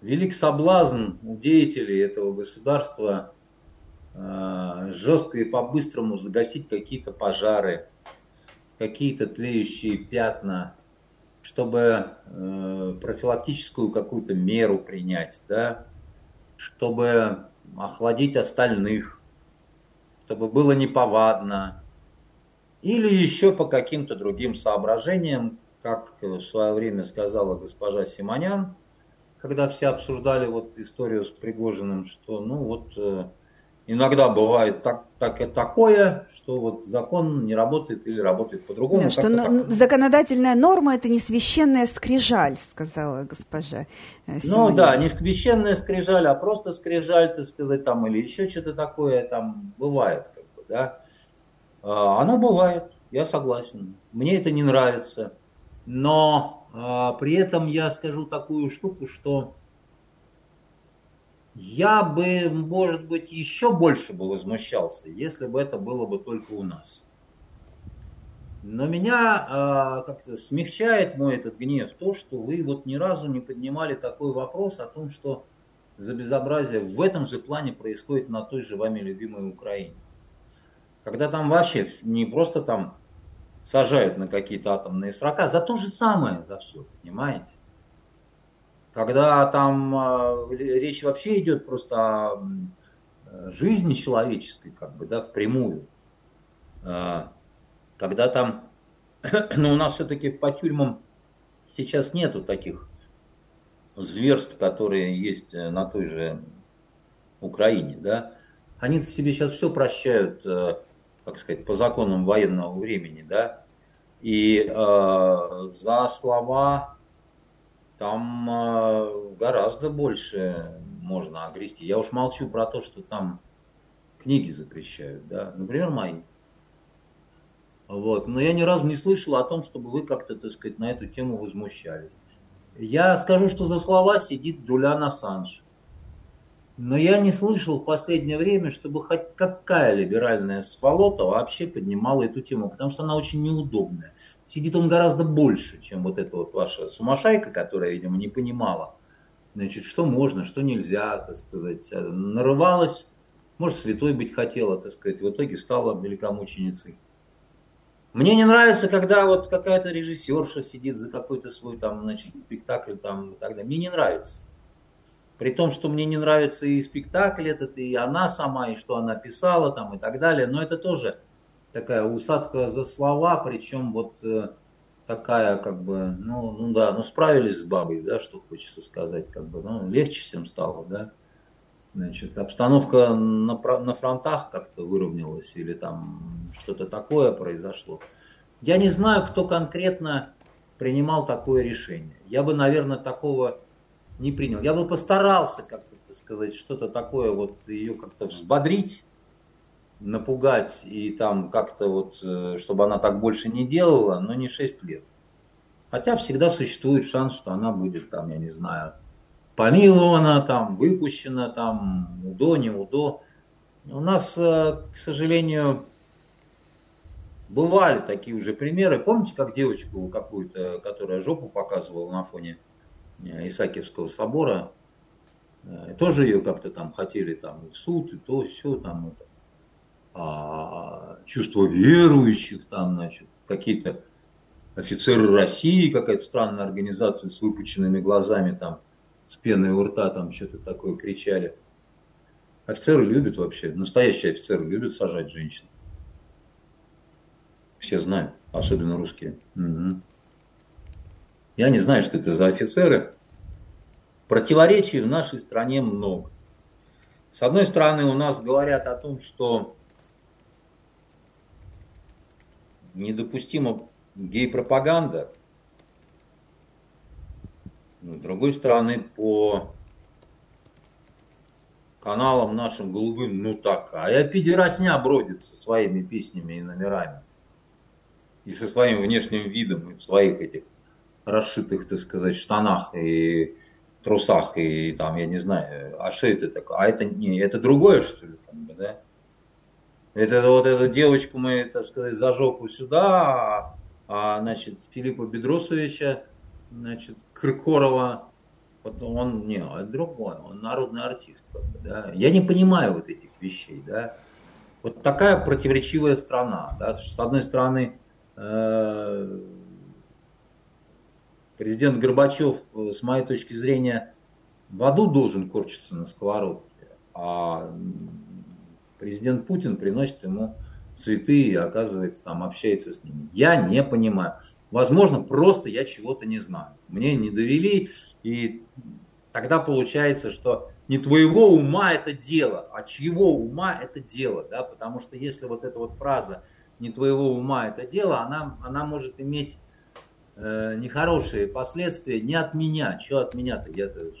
велик соблазн у деятелей этого государства э, жестко и по-быстрому загасить какие-то пожары, какие-то тлеющие пятна, чтобы э, профилактическую какую-то меру принять, да, чтобы охладить остальных, чтобы было неповадно, или еще по каким-то другим соображениям, как в свое время сказала госпожа Симонян, когда все обсуждали вот историю с Пригожиным, что ну вот э, иногда бывает так, так, такое, что вот закон не работает или работает по-другому. Да, что но, законодательная норма это не священная скрижаль, сказала госпожа. Симонина. Ну да, не священная скрижаль, а просто скрижаль, так сказать, там, или еще что-то такое там бывает, как бы, да. А, оно бывает, я согласен. Мне это не нравится. Но а, при этом я скажу такую штуку, что я бы, может быть, еще больше бы возмущался, если бы это было бы только у нас. Но меня э, как-то смягчает мой этот гнев то, что вы вот ни разу не поднимали такой вопрос о том, что за безобразие в этом же плане происходит на той же вами любимой Украине. Когда там вообще не просто там сажают на какие-то атомные срока, за то же самое, за все, понимаете? Когда там э, речь вообще идет просто о э, жизни человеческой, как бы, да, впрямую. Э, когда там, ну, у нас все-таки по тюрьмам сейчас нету таких зверств, которые есть э, на той же Украине, да. Они себе сейчас все прощают, э, как сказать, по законам военного времени, да. И э, за слова там э, гораздо больше можно огрести. Я уж молчу про то, что там книги запрещают, да, например, мои. Вот. Но я ни разу не слышал о том, чтобы вы как-то, так сказать, на эту тему возмущались. Я скажу, что за слова сидит Джулиан Ассанж. Но я не слышал в последнее время, чтобы хоть какая либеральная сволота вообще поднимала эту тему, потому что она очень неудобная. Сидит он гораздо больше, чем вот эта вот ваша сумасшайка, которая, видимо, не понимала, значит, что можно, что нельзя, так сказать, нарывалась, может, святой быть хотела, так сказать, в итоге стала великомученицей. Мне не нравится, когда вот какая-то режиссерша сидит за какой-то свой там, значит, спектакль там и так далее. Мне не нравится. При том, что мне не нравится и спектакль этот, и она сама, и что она писала там и так далее. Но это тоже такая усадка за слова, причем вот э, такая как бы, ну, ну да, ну справились с бабой, да, что хочется сказать, как бы, ну, легче всем стало, да. Значит, обстановка на, на фронтах как-то выровнялась или там что-то такое произошло. Я не знаю, кто конкретно принимал такое решение. Я бы, наверное, такого не принял. Я бы постарался как-то, сказать, что-то такое, вот ее как-то взбодрить, напугать и там как-то вот, э, чтобы она так больше не делала, но не 6 лет. Хотя всегда существует шанс, что она будет там, я не знаю, помилована, там, выпущена, там, УДО, не УДО. У нас, э, к сожалению, бывали такие уже примеры. Помните, как девочку какую-то, которая жопу показывала на фоне э, Исаакиевского собора, тоже ее как-то там хотели там в суд, и то, все там это. А чувство верующих там, значит, какие-то офицеры России, какая-то странная организация с выпученными глазами там с пеной у рта там что-то такое кричали. Офицеры любят вообще, настоящие офицеры любят сажать женщин. Все знают, особенно русские. Угу. Я не знаю, что это за офицеры. Противоречий в нашей стране много. С одной стороны, у нас говорят о том, что недопустима гей-пропаганда, с другой стороны, по каналам нашим голубым, ну такая пидеросня бродит со своими песнями и номерами. И со своим внешним видом, и в своих этих расшитых, так сказать, штанах и трусах, и там, я не знаю, а что это такое? А это не, это другое, что ли, как да? Это вот эту девочку мы, так сказать, за жопу сюда, а, а значит, Филиппа Бедросовича, значит, Кыркорова, он не, это другой, он народный артист. Да. Я не понимаю вот этих вещей. Да. Вот такая противоречивая страна. Да. С одной стороны, э, президент Горбачев, э, с моей точки зрения, в аду должен корчиться на сковородке, а президент Путин приносит ему цветы и, оказывается, там общается с ними. Я не понимаю. Возможно, просто я чего-то не знаю. Мне не довели, и тогда получается, что не твоего ума это дело, а чьего ума это дело. Да? Потому что если вот эта вот фраза не твоего ума это дело, она, она может иметь э, нехорошие последствия не от меня. Что от меня-то? Я-то.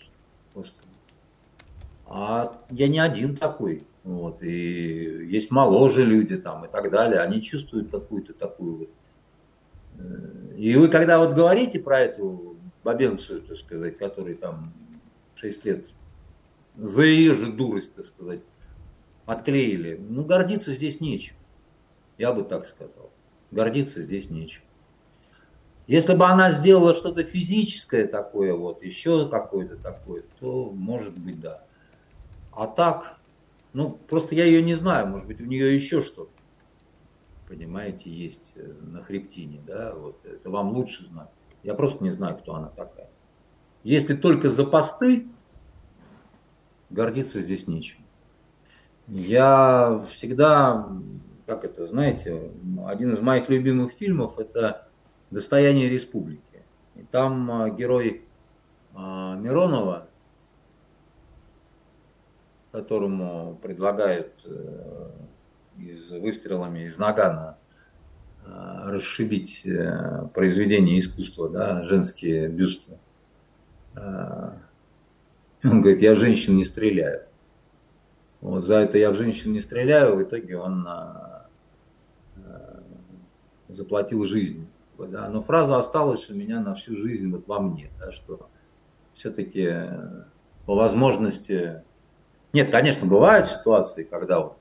А я не один такой. Вот, и есть моложе люди там и так далее. Они чувствуют какую-то такую вот и вы когда вот говорите про эту бабенцию, так сказать, который там 6 лет за ее же дурость, так сказать, отклеили, ну гордиться здесь нечем. Я бы так сказал. Гордиться здесь нечем. Если бы она сделала что-то физическое такое, вот, еще какое-то такое, то может быть да. А так, ну, просто я ее не знаю, может быть, у нее еще что-то, понимаете, есть э, на хребтине, да, вот это вам лучше знать. Я просто не знаю, кто она такая. Если только за посты, гордиться здесь нечем. Я всегда, как это, знаете, один из моих любимых фильмов это «Достояние республики». И там а, герой а, Миронова, которому предлагают э, из выстрелами из нагана э, расшибить э, произведение искусства, да, женские бюсты. Он говорит, я женщин не стреляю. Вот за это я в женщин не стреляю, в итоге он заплатил жизнь. Да. Но фраза осталась у меня на всю жизнь вот во мне, да, что все-таки по возможности нет, конечно, бывают ситуации, когда вот,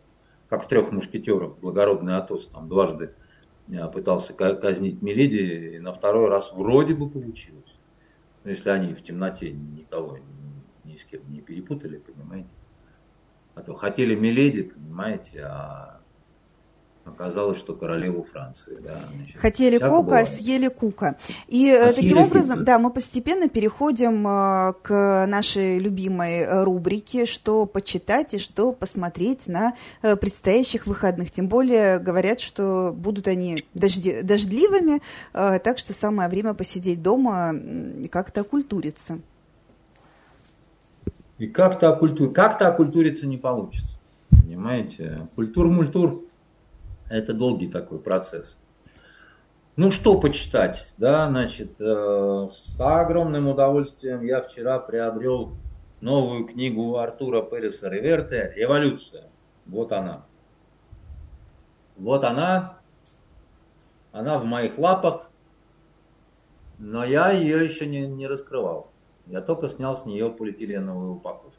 как в трех мушкетерах, благородный Атос там дважды э, пытался казнить Миледи, и на второй раз вроде бы получилось. Но если они в темноте никого ни, с кем не перепутали, понимаете. А то хотели Миледи, понимаете, а Оказалось, что королеву Франции. Да, значит, Хотели кока, бывает. съели кука. И а таким образом, кука. да, мы постепенно переходим э, к нашей любимой э, рубрике, что почитать и что посмотреть на предстоящих выходных. Тем более говорят, что будут они дожди, дождливыми, так что самое время посидеть дома и как-то окультуриться. И как-то окультуриться, как-то окультуриться не получится. Понимаете? Культур-мультур это долгий такой процесс. Ну что почитать, да, значит, э, с огромным удовольствием я вчера приобрел новую книгу Артура Переса Реверте «Революция». Вот она. Вот она. Она в моих лапах, но я ее еще не, не раскрывал. Я только снял с нее полиэтиленовую упаковку.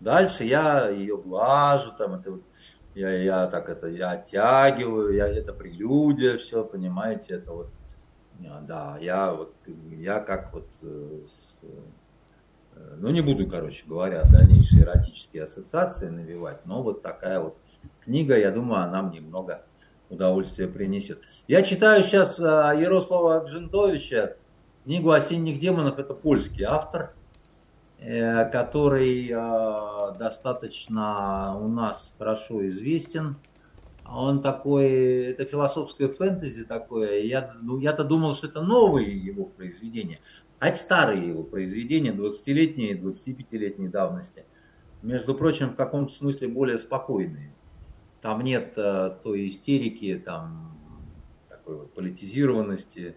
Дальше я ее глажу, там это я, я так это, я оттягиваю, я, это прелюдия, все, понимаете, это вот, да, я вот, я как вот, э, э, ну не буду, короче говоря, дальнейшие эротические ассоциации навевать, но вот такая вот книга, я думаю, она мне много удовольствия принесет. Я читаю сейчас э, Ярослава Джентовича, книгу «Осенних демонов», это польский автор – который э, достаточно у нас хорошо известен. Он такой, это философское фэнтези такое. Я, ну, я-то думал, что это новые его произведения. А старые его произведения, 20-летние, 25-летней давности. Между прочим, в каком-то смысле более спокойные. Там нет э, той истерики, там такой вот политизированности,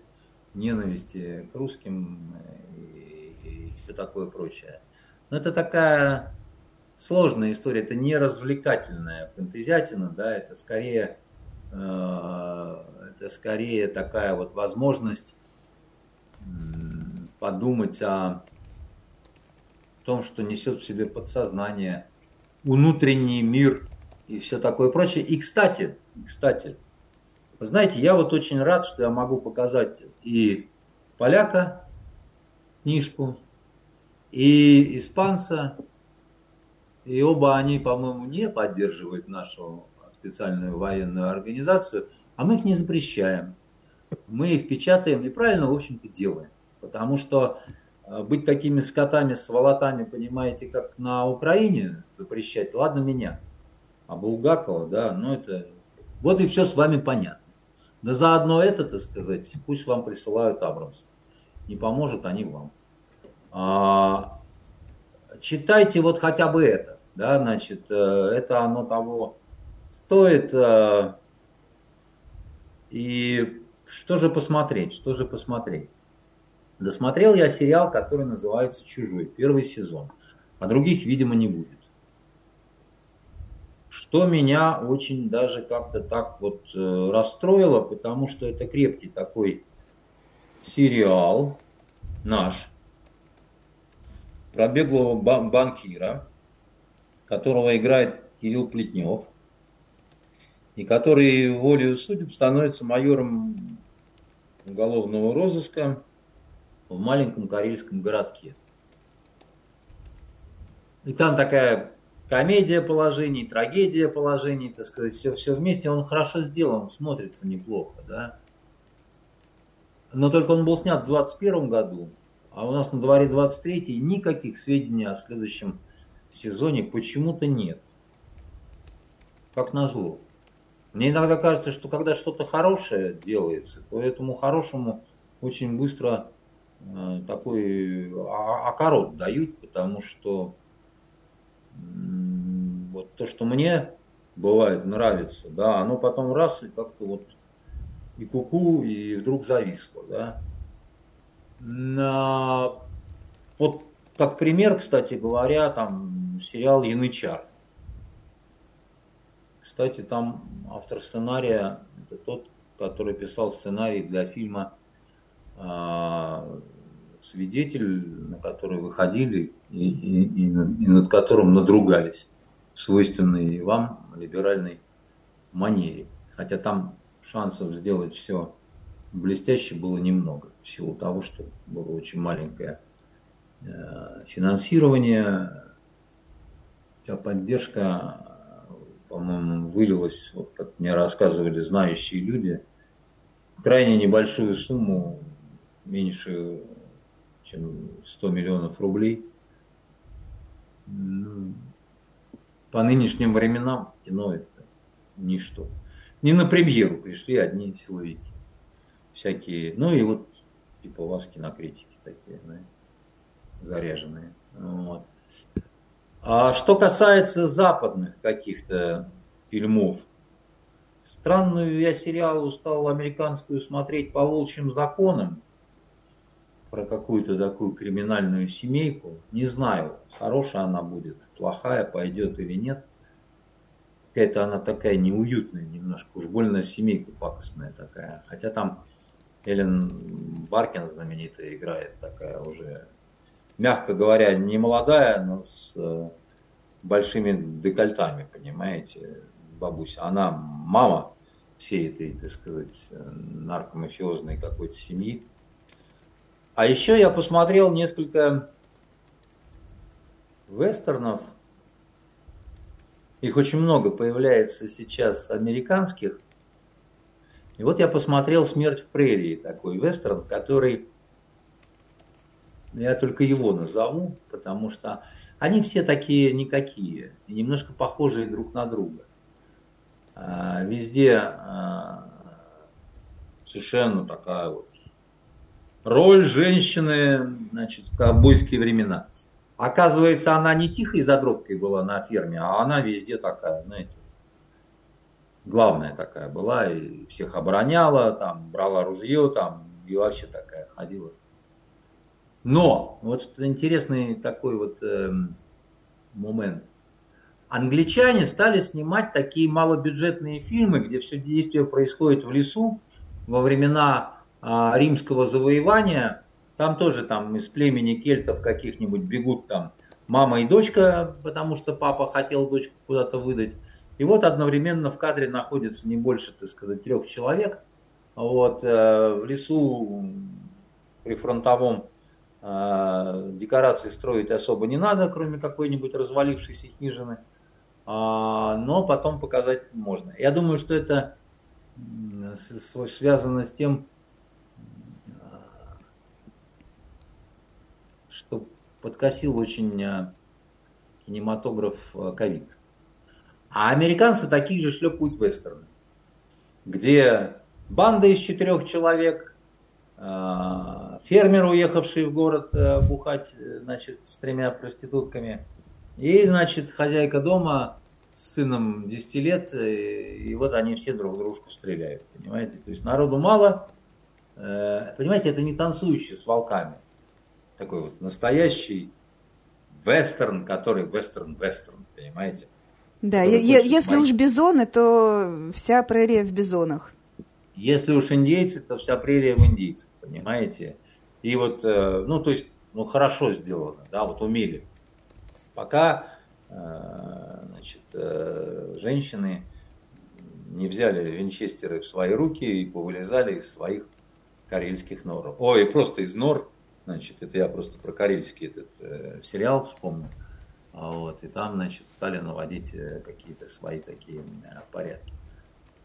ненависти к русским все такое прочее. Но это такая сложная история, это не развлекательная фантазиатина, да, это скорее, э, это скорее такая вот возможность подумать о том, что несет в себе подсознание, внутренний мир и все такое прочее. И, кстати, кстати, вы знаете, я вот очень рад, что я могу показать и поляка книжку, и испанца, и оба они, по-моему, не поддерживают нашу специальную военную организацию, а мы их не запрещаем. Мы их печатаем и правильно, в общем-то, делаем. Потому что э, быть такими скотами, сволотами, понимаете, как на Украине запрещать, ладно меня, а Булгакова, да, ну это... Вот и все с вами понятно. Да заодно это, так сказать, пусть вам присылают Абрамс. Не поможет они вам. А, читайте вот хотя бы это, да, значит, э, это оно того стоит. Э, и что же посмотреть, что же посмотреть? Досмотрел я сериал, который называется «Чужой», первый сезон, а других, видимо, не будет. Что меня очень даже как-то так вот э, расстроило, потому что это крепкий такой сериал наш, про беглого банкира, которого играет Кирилл Плетнев, и который волею судеб становится майором уголовного розыска в маленьком карельском городке. И там такая комедия положений, трагедия положений, так сказать, все, все вместе, он хорошо сделан, смотрится неплохо, да. Но только он был снят в 21 году, а у нас на дворе 23 и никаких сведений о следующем сезоне почему-то нет. Как назло. Мне иногда кажется, что когда что-то хорошее делается, то этому хорошему очень быстро э, такой окорот дают, потому что вот то, что мне бывает нравится, да, оно потом раз и как-то вот и куку, и вдруг зависло, да. На, вот как пример, кстати говоря, там сериал Янычар. Кстати, там автор сценария, это тот, который писал сценарий для фильма а, «Свидетель», на который выходили и, и, и, и над которым надругались в свойственной вам либеральной манере. Хотя там шансов сделать все блестяще было немного, в силу того, что было очень маленькое э, финансирование, вся поддержка по-моему, вылилось, вот как мне рассказывали знающие люди, крайне небольшую сумму, меньше, чем 100 миллионов рублей. По нынешним временам кино это ничто. Не на премьеру пришли одни силовики. Всякие, ну и вот типа у вас кинокритики такие, знаете, заряженные. Вот. А что касается западных каких-то фильмов, странную я сериал устал американскую смотреть по волчьим законам, про какую-то такую криминальную семейку. Не знаю, хорошая она будет, плохая, пойдет или нет. Какая-то она такая неуютная немножко, уж больно семейка пакостная такая. Хотя там Эллен Баркин знаменитая играет, такая уже мягко говоря, не молодая, но с э, большими декольтами, понимаете, бабуся. Она мама всей этой, так сказать, наркомафиозной какой-то семьи. А еще я посмотрел несколько вестернов. Их очень много появляется сейчас американских. И вот я посмотрел «Смерть в прерии», такой вестерн, который я только его назову, потому что они все такие никакие, немножко похожие друг на друга. А, везде а, совершенно такая вот роль женщины значит, в ковбойские времена. Оказывается, она не тихой задроткой была на ферме, а она везде такая, знаете, главная такая была, и всех обороняла, там, брала ружье, там, и вообще такая ходила. Но, вот что интересный такой вот э, момент. Англичане стали снимать такие малобюджетные фильмы, где все действие происходит в лесу во времена э, римского завоевания. Там тоже там из племени кельтов каких-нибудь бегут там мама и дочка, потому что папа хотел дочку куда-то выдать. И вот одновременно в кадре находится не больше, так сказать, трех человек. Вот, э, в лесу при фронтовом а, декорации строить особо не надо, кроме какой-нибудь развалившейся хижины. А, но потом показать можно. Я думаю, что это связано с тем, что подкосил очень а, кинематограф ковид. А американцы такие же шлепают вестерны, где банда из четырех человек, фермер, уехавший в город э, бухать, э, значит, с тремя проститутками. И, значит, хозяйка дома с сыном 10 лет, э, и вот они все друг дружку стреляют, понимаете? То есть народу мало, понимаете, это не танцующий с волками. Такой вот настоящий вестерн, который вестерн-вестерн, понимаете? Да, если уж бизоны, то вся прерия в бизонах. Если уж индейцы, то вся прерия в индейцах, понимаете? И вот, э, ну, то есть, ну, хорошо сделано, да, вот умели. Пока, э, значит, э, женщины не взяли винчестеры в свои руки и повылезали из своих карельских нор. Ой, просто из нор, значит, это я просто про карельский этот э, сериал вспомнил. Вот, и там, значит, стали наводить э, какие-то свои такие порядки.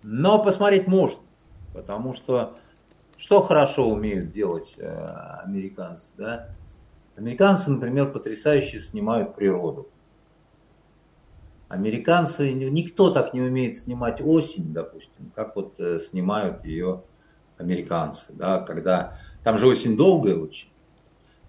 Но посмотреть можно, потому что что хорошо умеют делать американцы, да? Американцы, например, потрясающе снимают природу. Американцы, никто так не умеет снимать осень, допустим, как вот э, снимают ее американцы, да, когда там же осень долгая очень,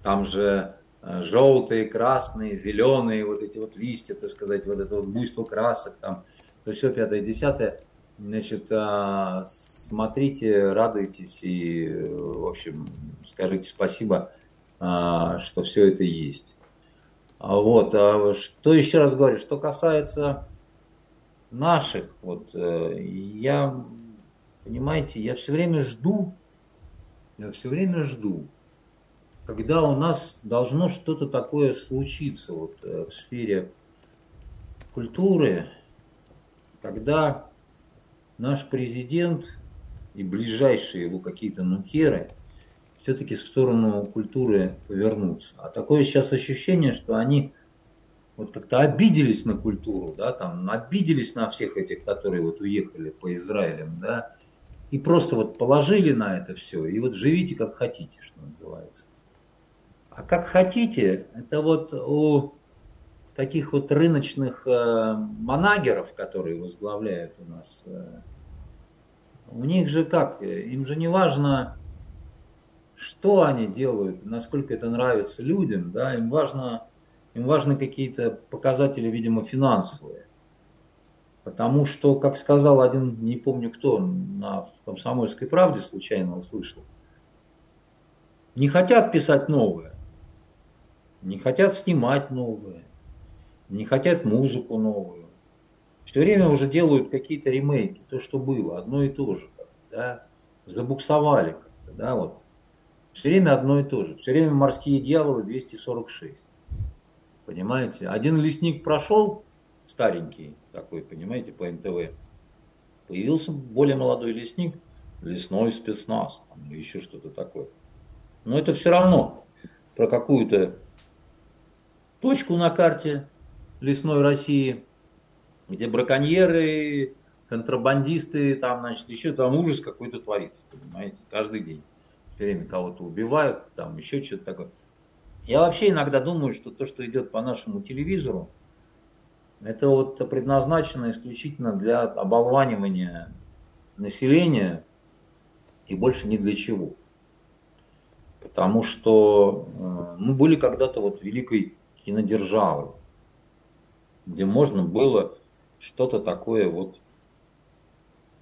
там же э, желтые, красные, зеленые, вот эти вот листья, так сказать, вот это вот буйство красок, там, то все пятое, десятое, значит, а, смотрите, радуйтесь и, в общем, скажите спасибо, а, что все это есть. А вот, что еще раз говорю, что касается наших, вот, э, я, понимаете, я все время жду, я все время жду, когда у нас должно что-то такое случиться вот, э, в сфере культуры, когда наш президент и ближайшие его какие-то нукеры – все-таки в сторону культуры повернуться. А такое сейчас ощущение, что они вот как-то обиделись на культуру, да, там, обиделись на всех этих, которые вот уехали по Израилям, да, и просто вот положили на это все, и вот живите как хотите, что называется. А как хотите, это вот у таких вот рыночных э, манагеров, которые возглавляют у нас, э, у них же как, им же не важно, что они делают, насколько это нравится людям, да, им важно, им важны какие-то показатели, видимо, финансовые. Потому что, как сказал один, не помню кто, на «Комсомольской правде» случайно услышал, не хотят писать новое, не хотят снимать новое, не хотят музыку новую. Все время уже делают какие-то ремейки, то, что было, одно и то же, да, забуксовали как-то, да, вот. Все время одно и то же. Все время морские дьяволы 246. Понимаете? Один лесник прошел, старенький такой, понимаете, по НТВ. Появился более молодой лесник, лесной спецназ, там, еще что-то такое. Но это все равно про какую-то точку на карте лесной России, где браконьеры, контрабандисты, там, значит, еще там ужас какой-то творится, понимаете, каждый день все время кого-то убивают, там еще что-то такое. Я вообще иногда думаю, что то, что идет по нашему телевизору, это вот предназначено исключительно для оболванивания населения и больше ни для чего. Потому что э, мы были когда-то вот великой кинодержавой, где можно было что-то такое вот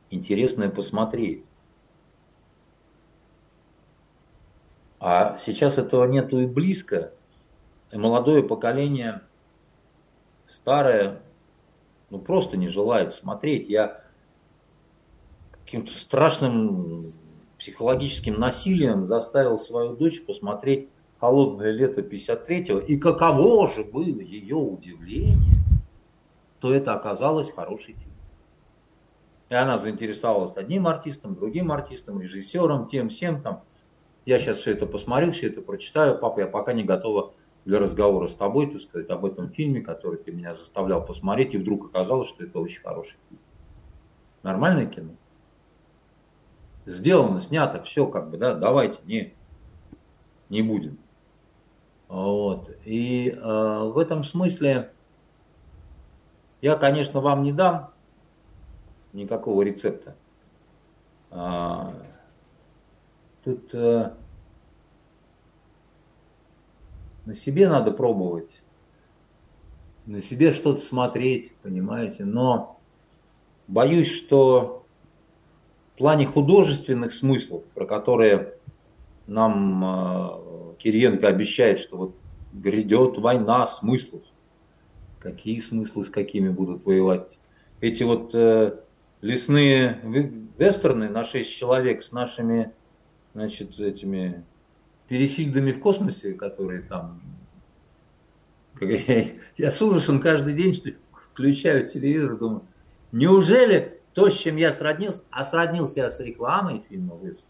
интересное посмотреть. А сейчас этого нету и близко. И молодое поколение, старое, ну просто не желает смотреть. Я каким-то страшным психологическим насилием заставил свою дочь посмотреть «Холодное лето 53-го». И каково же было ее удивление, то это оказалось хороший фильм. И она заинтересовалась одним артистом, другим артистом, режиссером, тем, всем там я сейчас все это посмотрю, все это прочитаю, папа, я пока не готова для разговора с тобой, так сказать, об этом фильме, который ты меня заставлял посмотреть, и вдруг оказалось, что это очень хороший фильм. Нормальное кино? Сделано, снято, все как бы, да, давайте, не, не будем. Вот. И э, в этом смысле я, конечно, вам не дам никакого рецепта. А, Тут э, на себе надо пробовать, на себе что-то смотреть, понимаете, но боюсь, что в плане художественных смыслов, про которые нам э, Кириенко обещает, что вот грядет война смыслов. Какие смыслы с какими будут воевать? Эти вот э, лесные вестерны на шесть человек с нашими значит, этими пересильдами в космосе, которые там... Я, я с ужасом каждый день включаю телевизор, думаю, неужели то, с чем я сроднился, а сроднился я с рекламой фильма «Вызов»,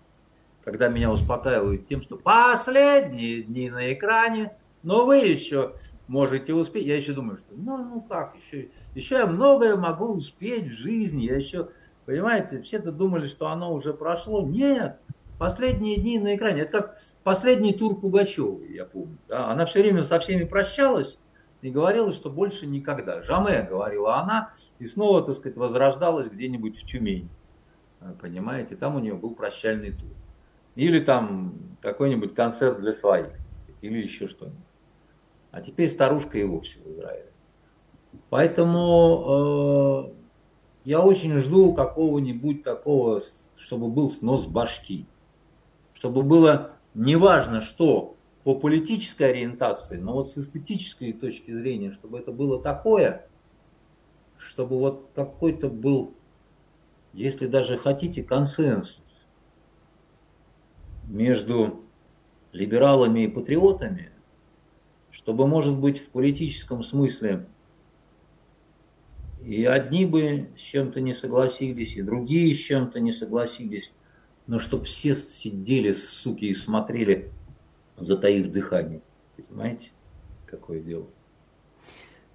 когда меня успокаивают тем, что последние дни на экране, но вы еще можете успеть. Я еще думаю, что ну, ну как, еще, еще я многое могу успеть в жизни. Я еще, понимаете, все-то думали, что оно уже прошло. Нет, последние дни на экране. Это как последний тур Пугачевой, я помню. Да? Она все время со всеми прощалась и говорила, что больше никогда. Жаме, говорила она, и снова, так сказать, возрождалась где-нибудь в Тюмени. Понимаете, там у нее был прощальный тур. Или там какой-нибудь концерт для своих, или еще что-нибудь. А теперь старушка и вовсе в Израиле. Поэтому э, я очень жду какого-нибудь такого, чтобы был снос башки. Чтобы было неважно что по политической ориентации, но вот с эстетической точки зрения, чтобы это было такое, чтобы вот какой-то был, если даже хотите, консенсус между либералами и патриотами, чтобы, может быть, в политическом смысле и одни бы с чем-то не согласились, и другие с чем-то не согласились, но чтобы все сидели, суки, и смотрели, затаив дыхание. Понимаете, какое дело?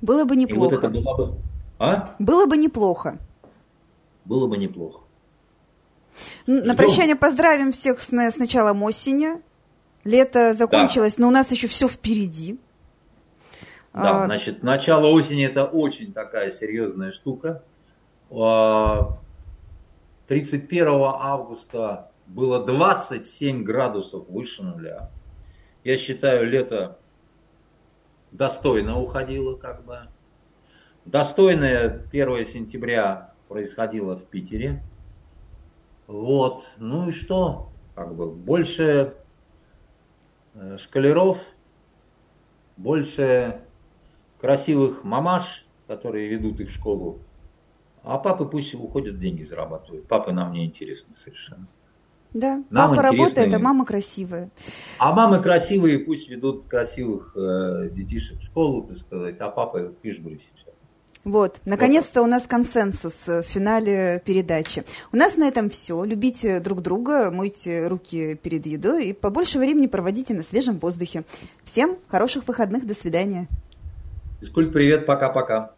Было бы неплохо. И вот это было бы... А? Было бы неплохо. Было бы неплохо. На Ждем. прощание поздравим всех с, с началом осени. Лето закончилось, да. но у нас еще все впереди. Да, а... значит, начало осени это очень такая серьезная штука. 31 а, августа было 27 градусов выше нуля. Я считаю, лето достойно уходило как бы. Достойное 1 сентября происходило в Питере. Вот, ну и что? Как бы больше э, шкалеров, больше красивых мамаш, которые ведут их в школу, а папы пусть уходят деньги зарабатывают. Папы нам не интересны совершенно. Да, нам папа работает, а мама красивая. А мамы красивые пусть ведут красивых э, детишек в школу, так сказать, а папа пишет бросить. Вот, наконец-то у нас консенсус в финале передачи. У нас на этом все. Любите друг друга, мойте руки перед едой и побольше времени проводите на свежем воздухе. Всем хороших выходных, до свидания. Физкульт, привет, пока-пока.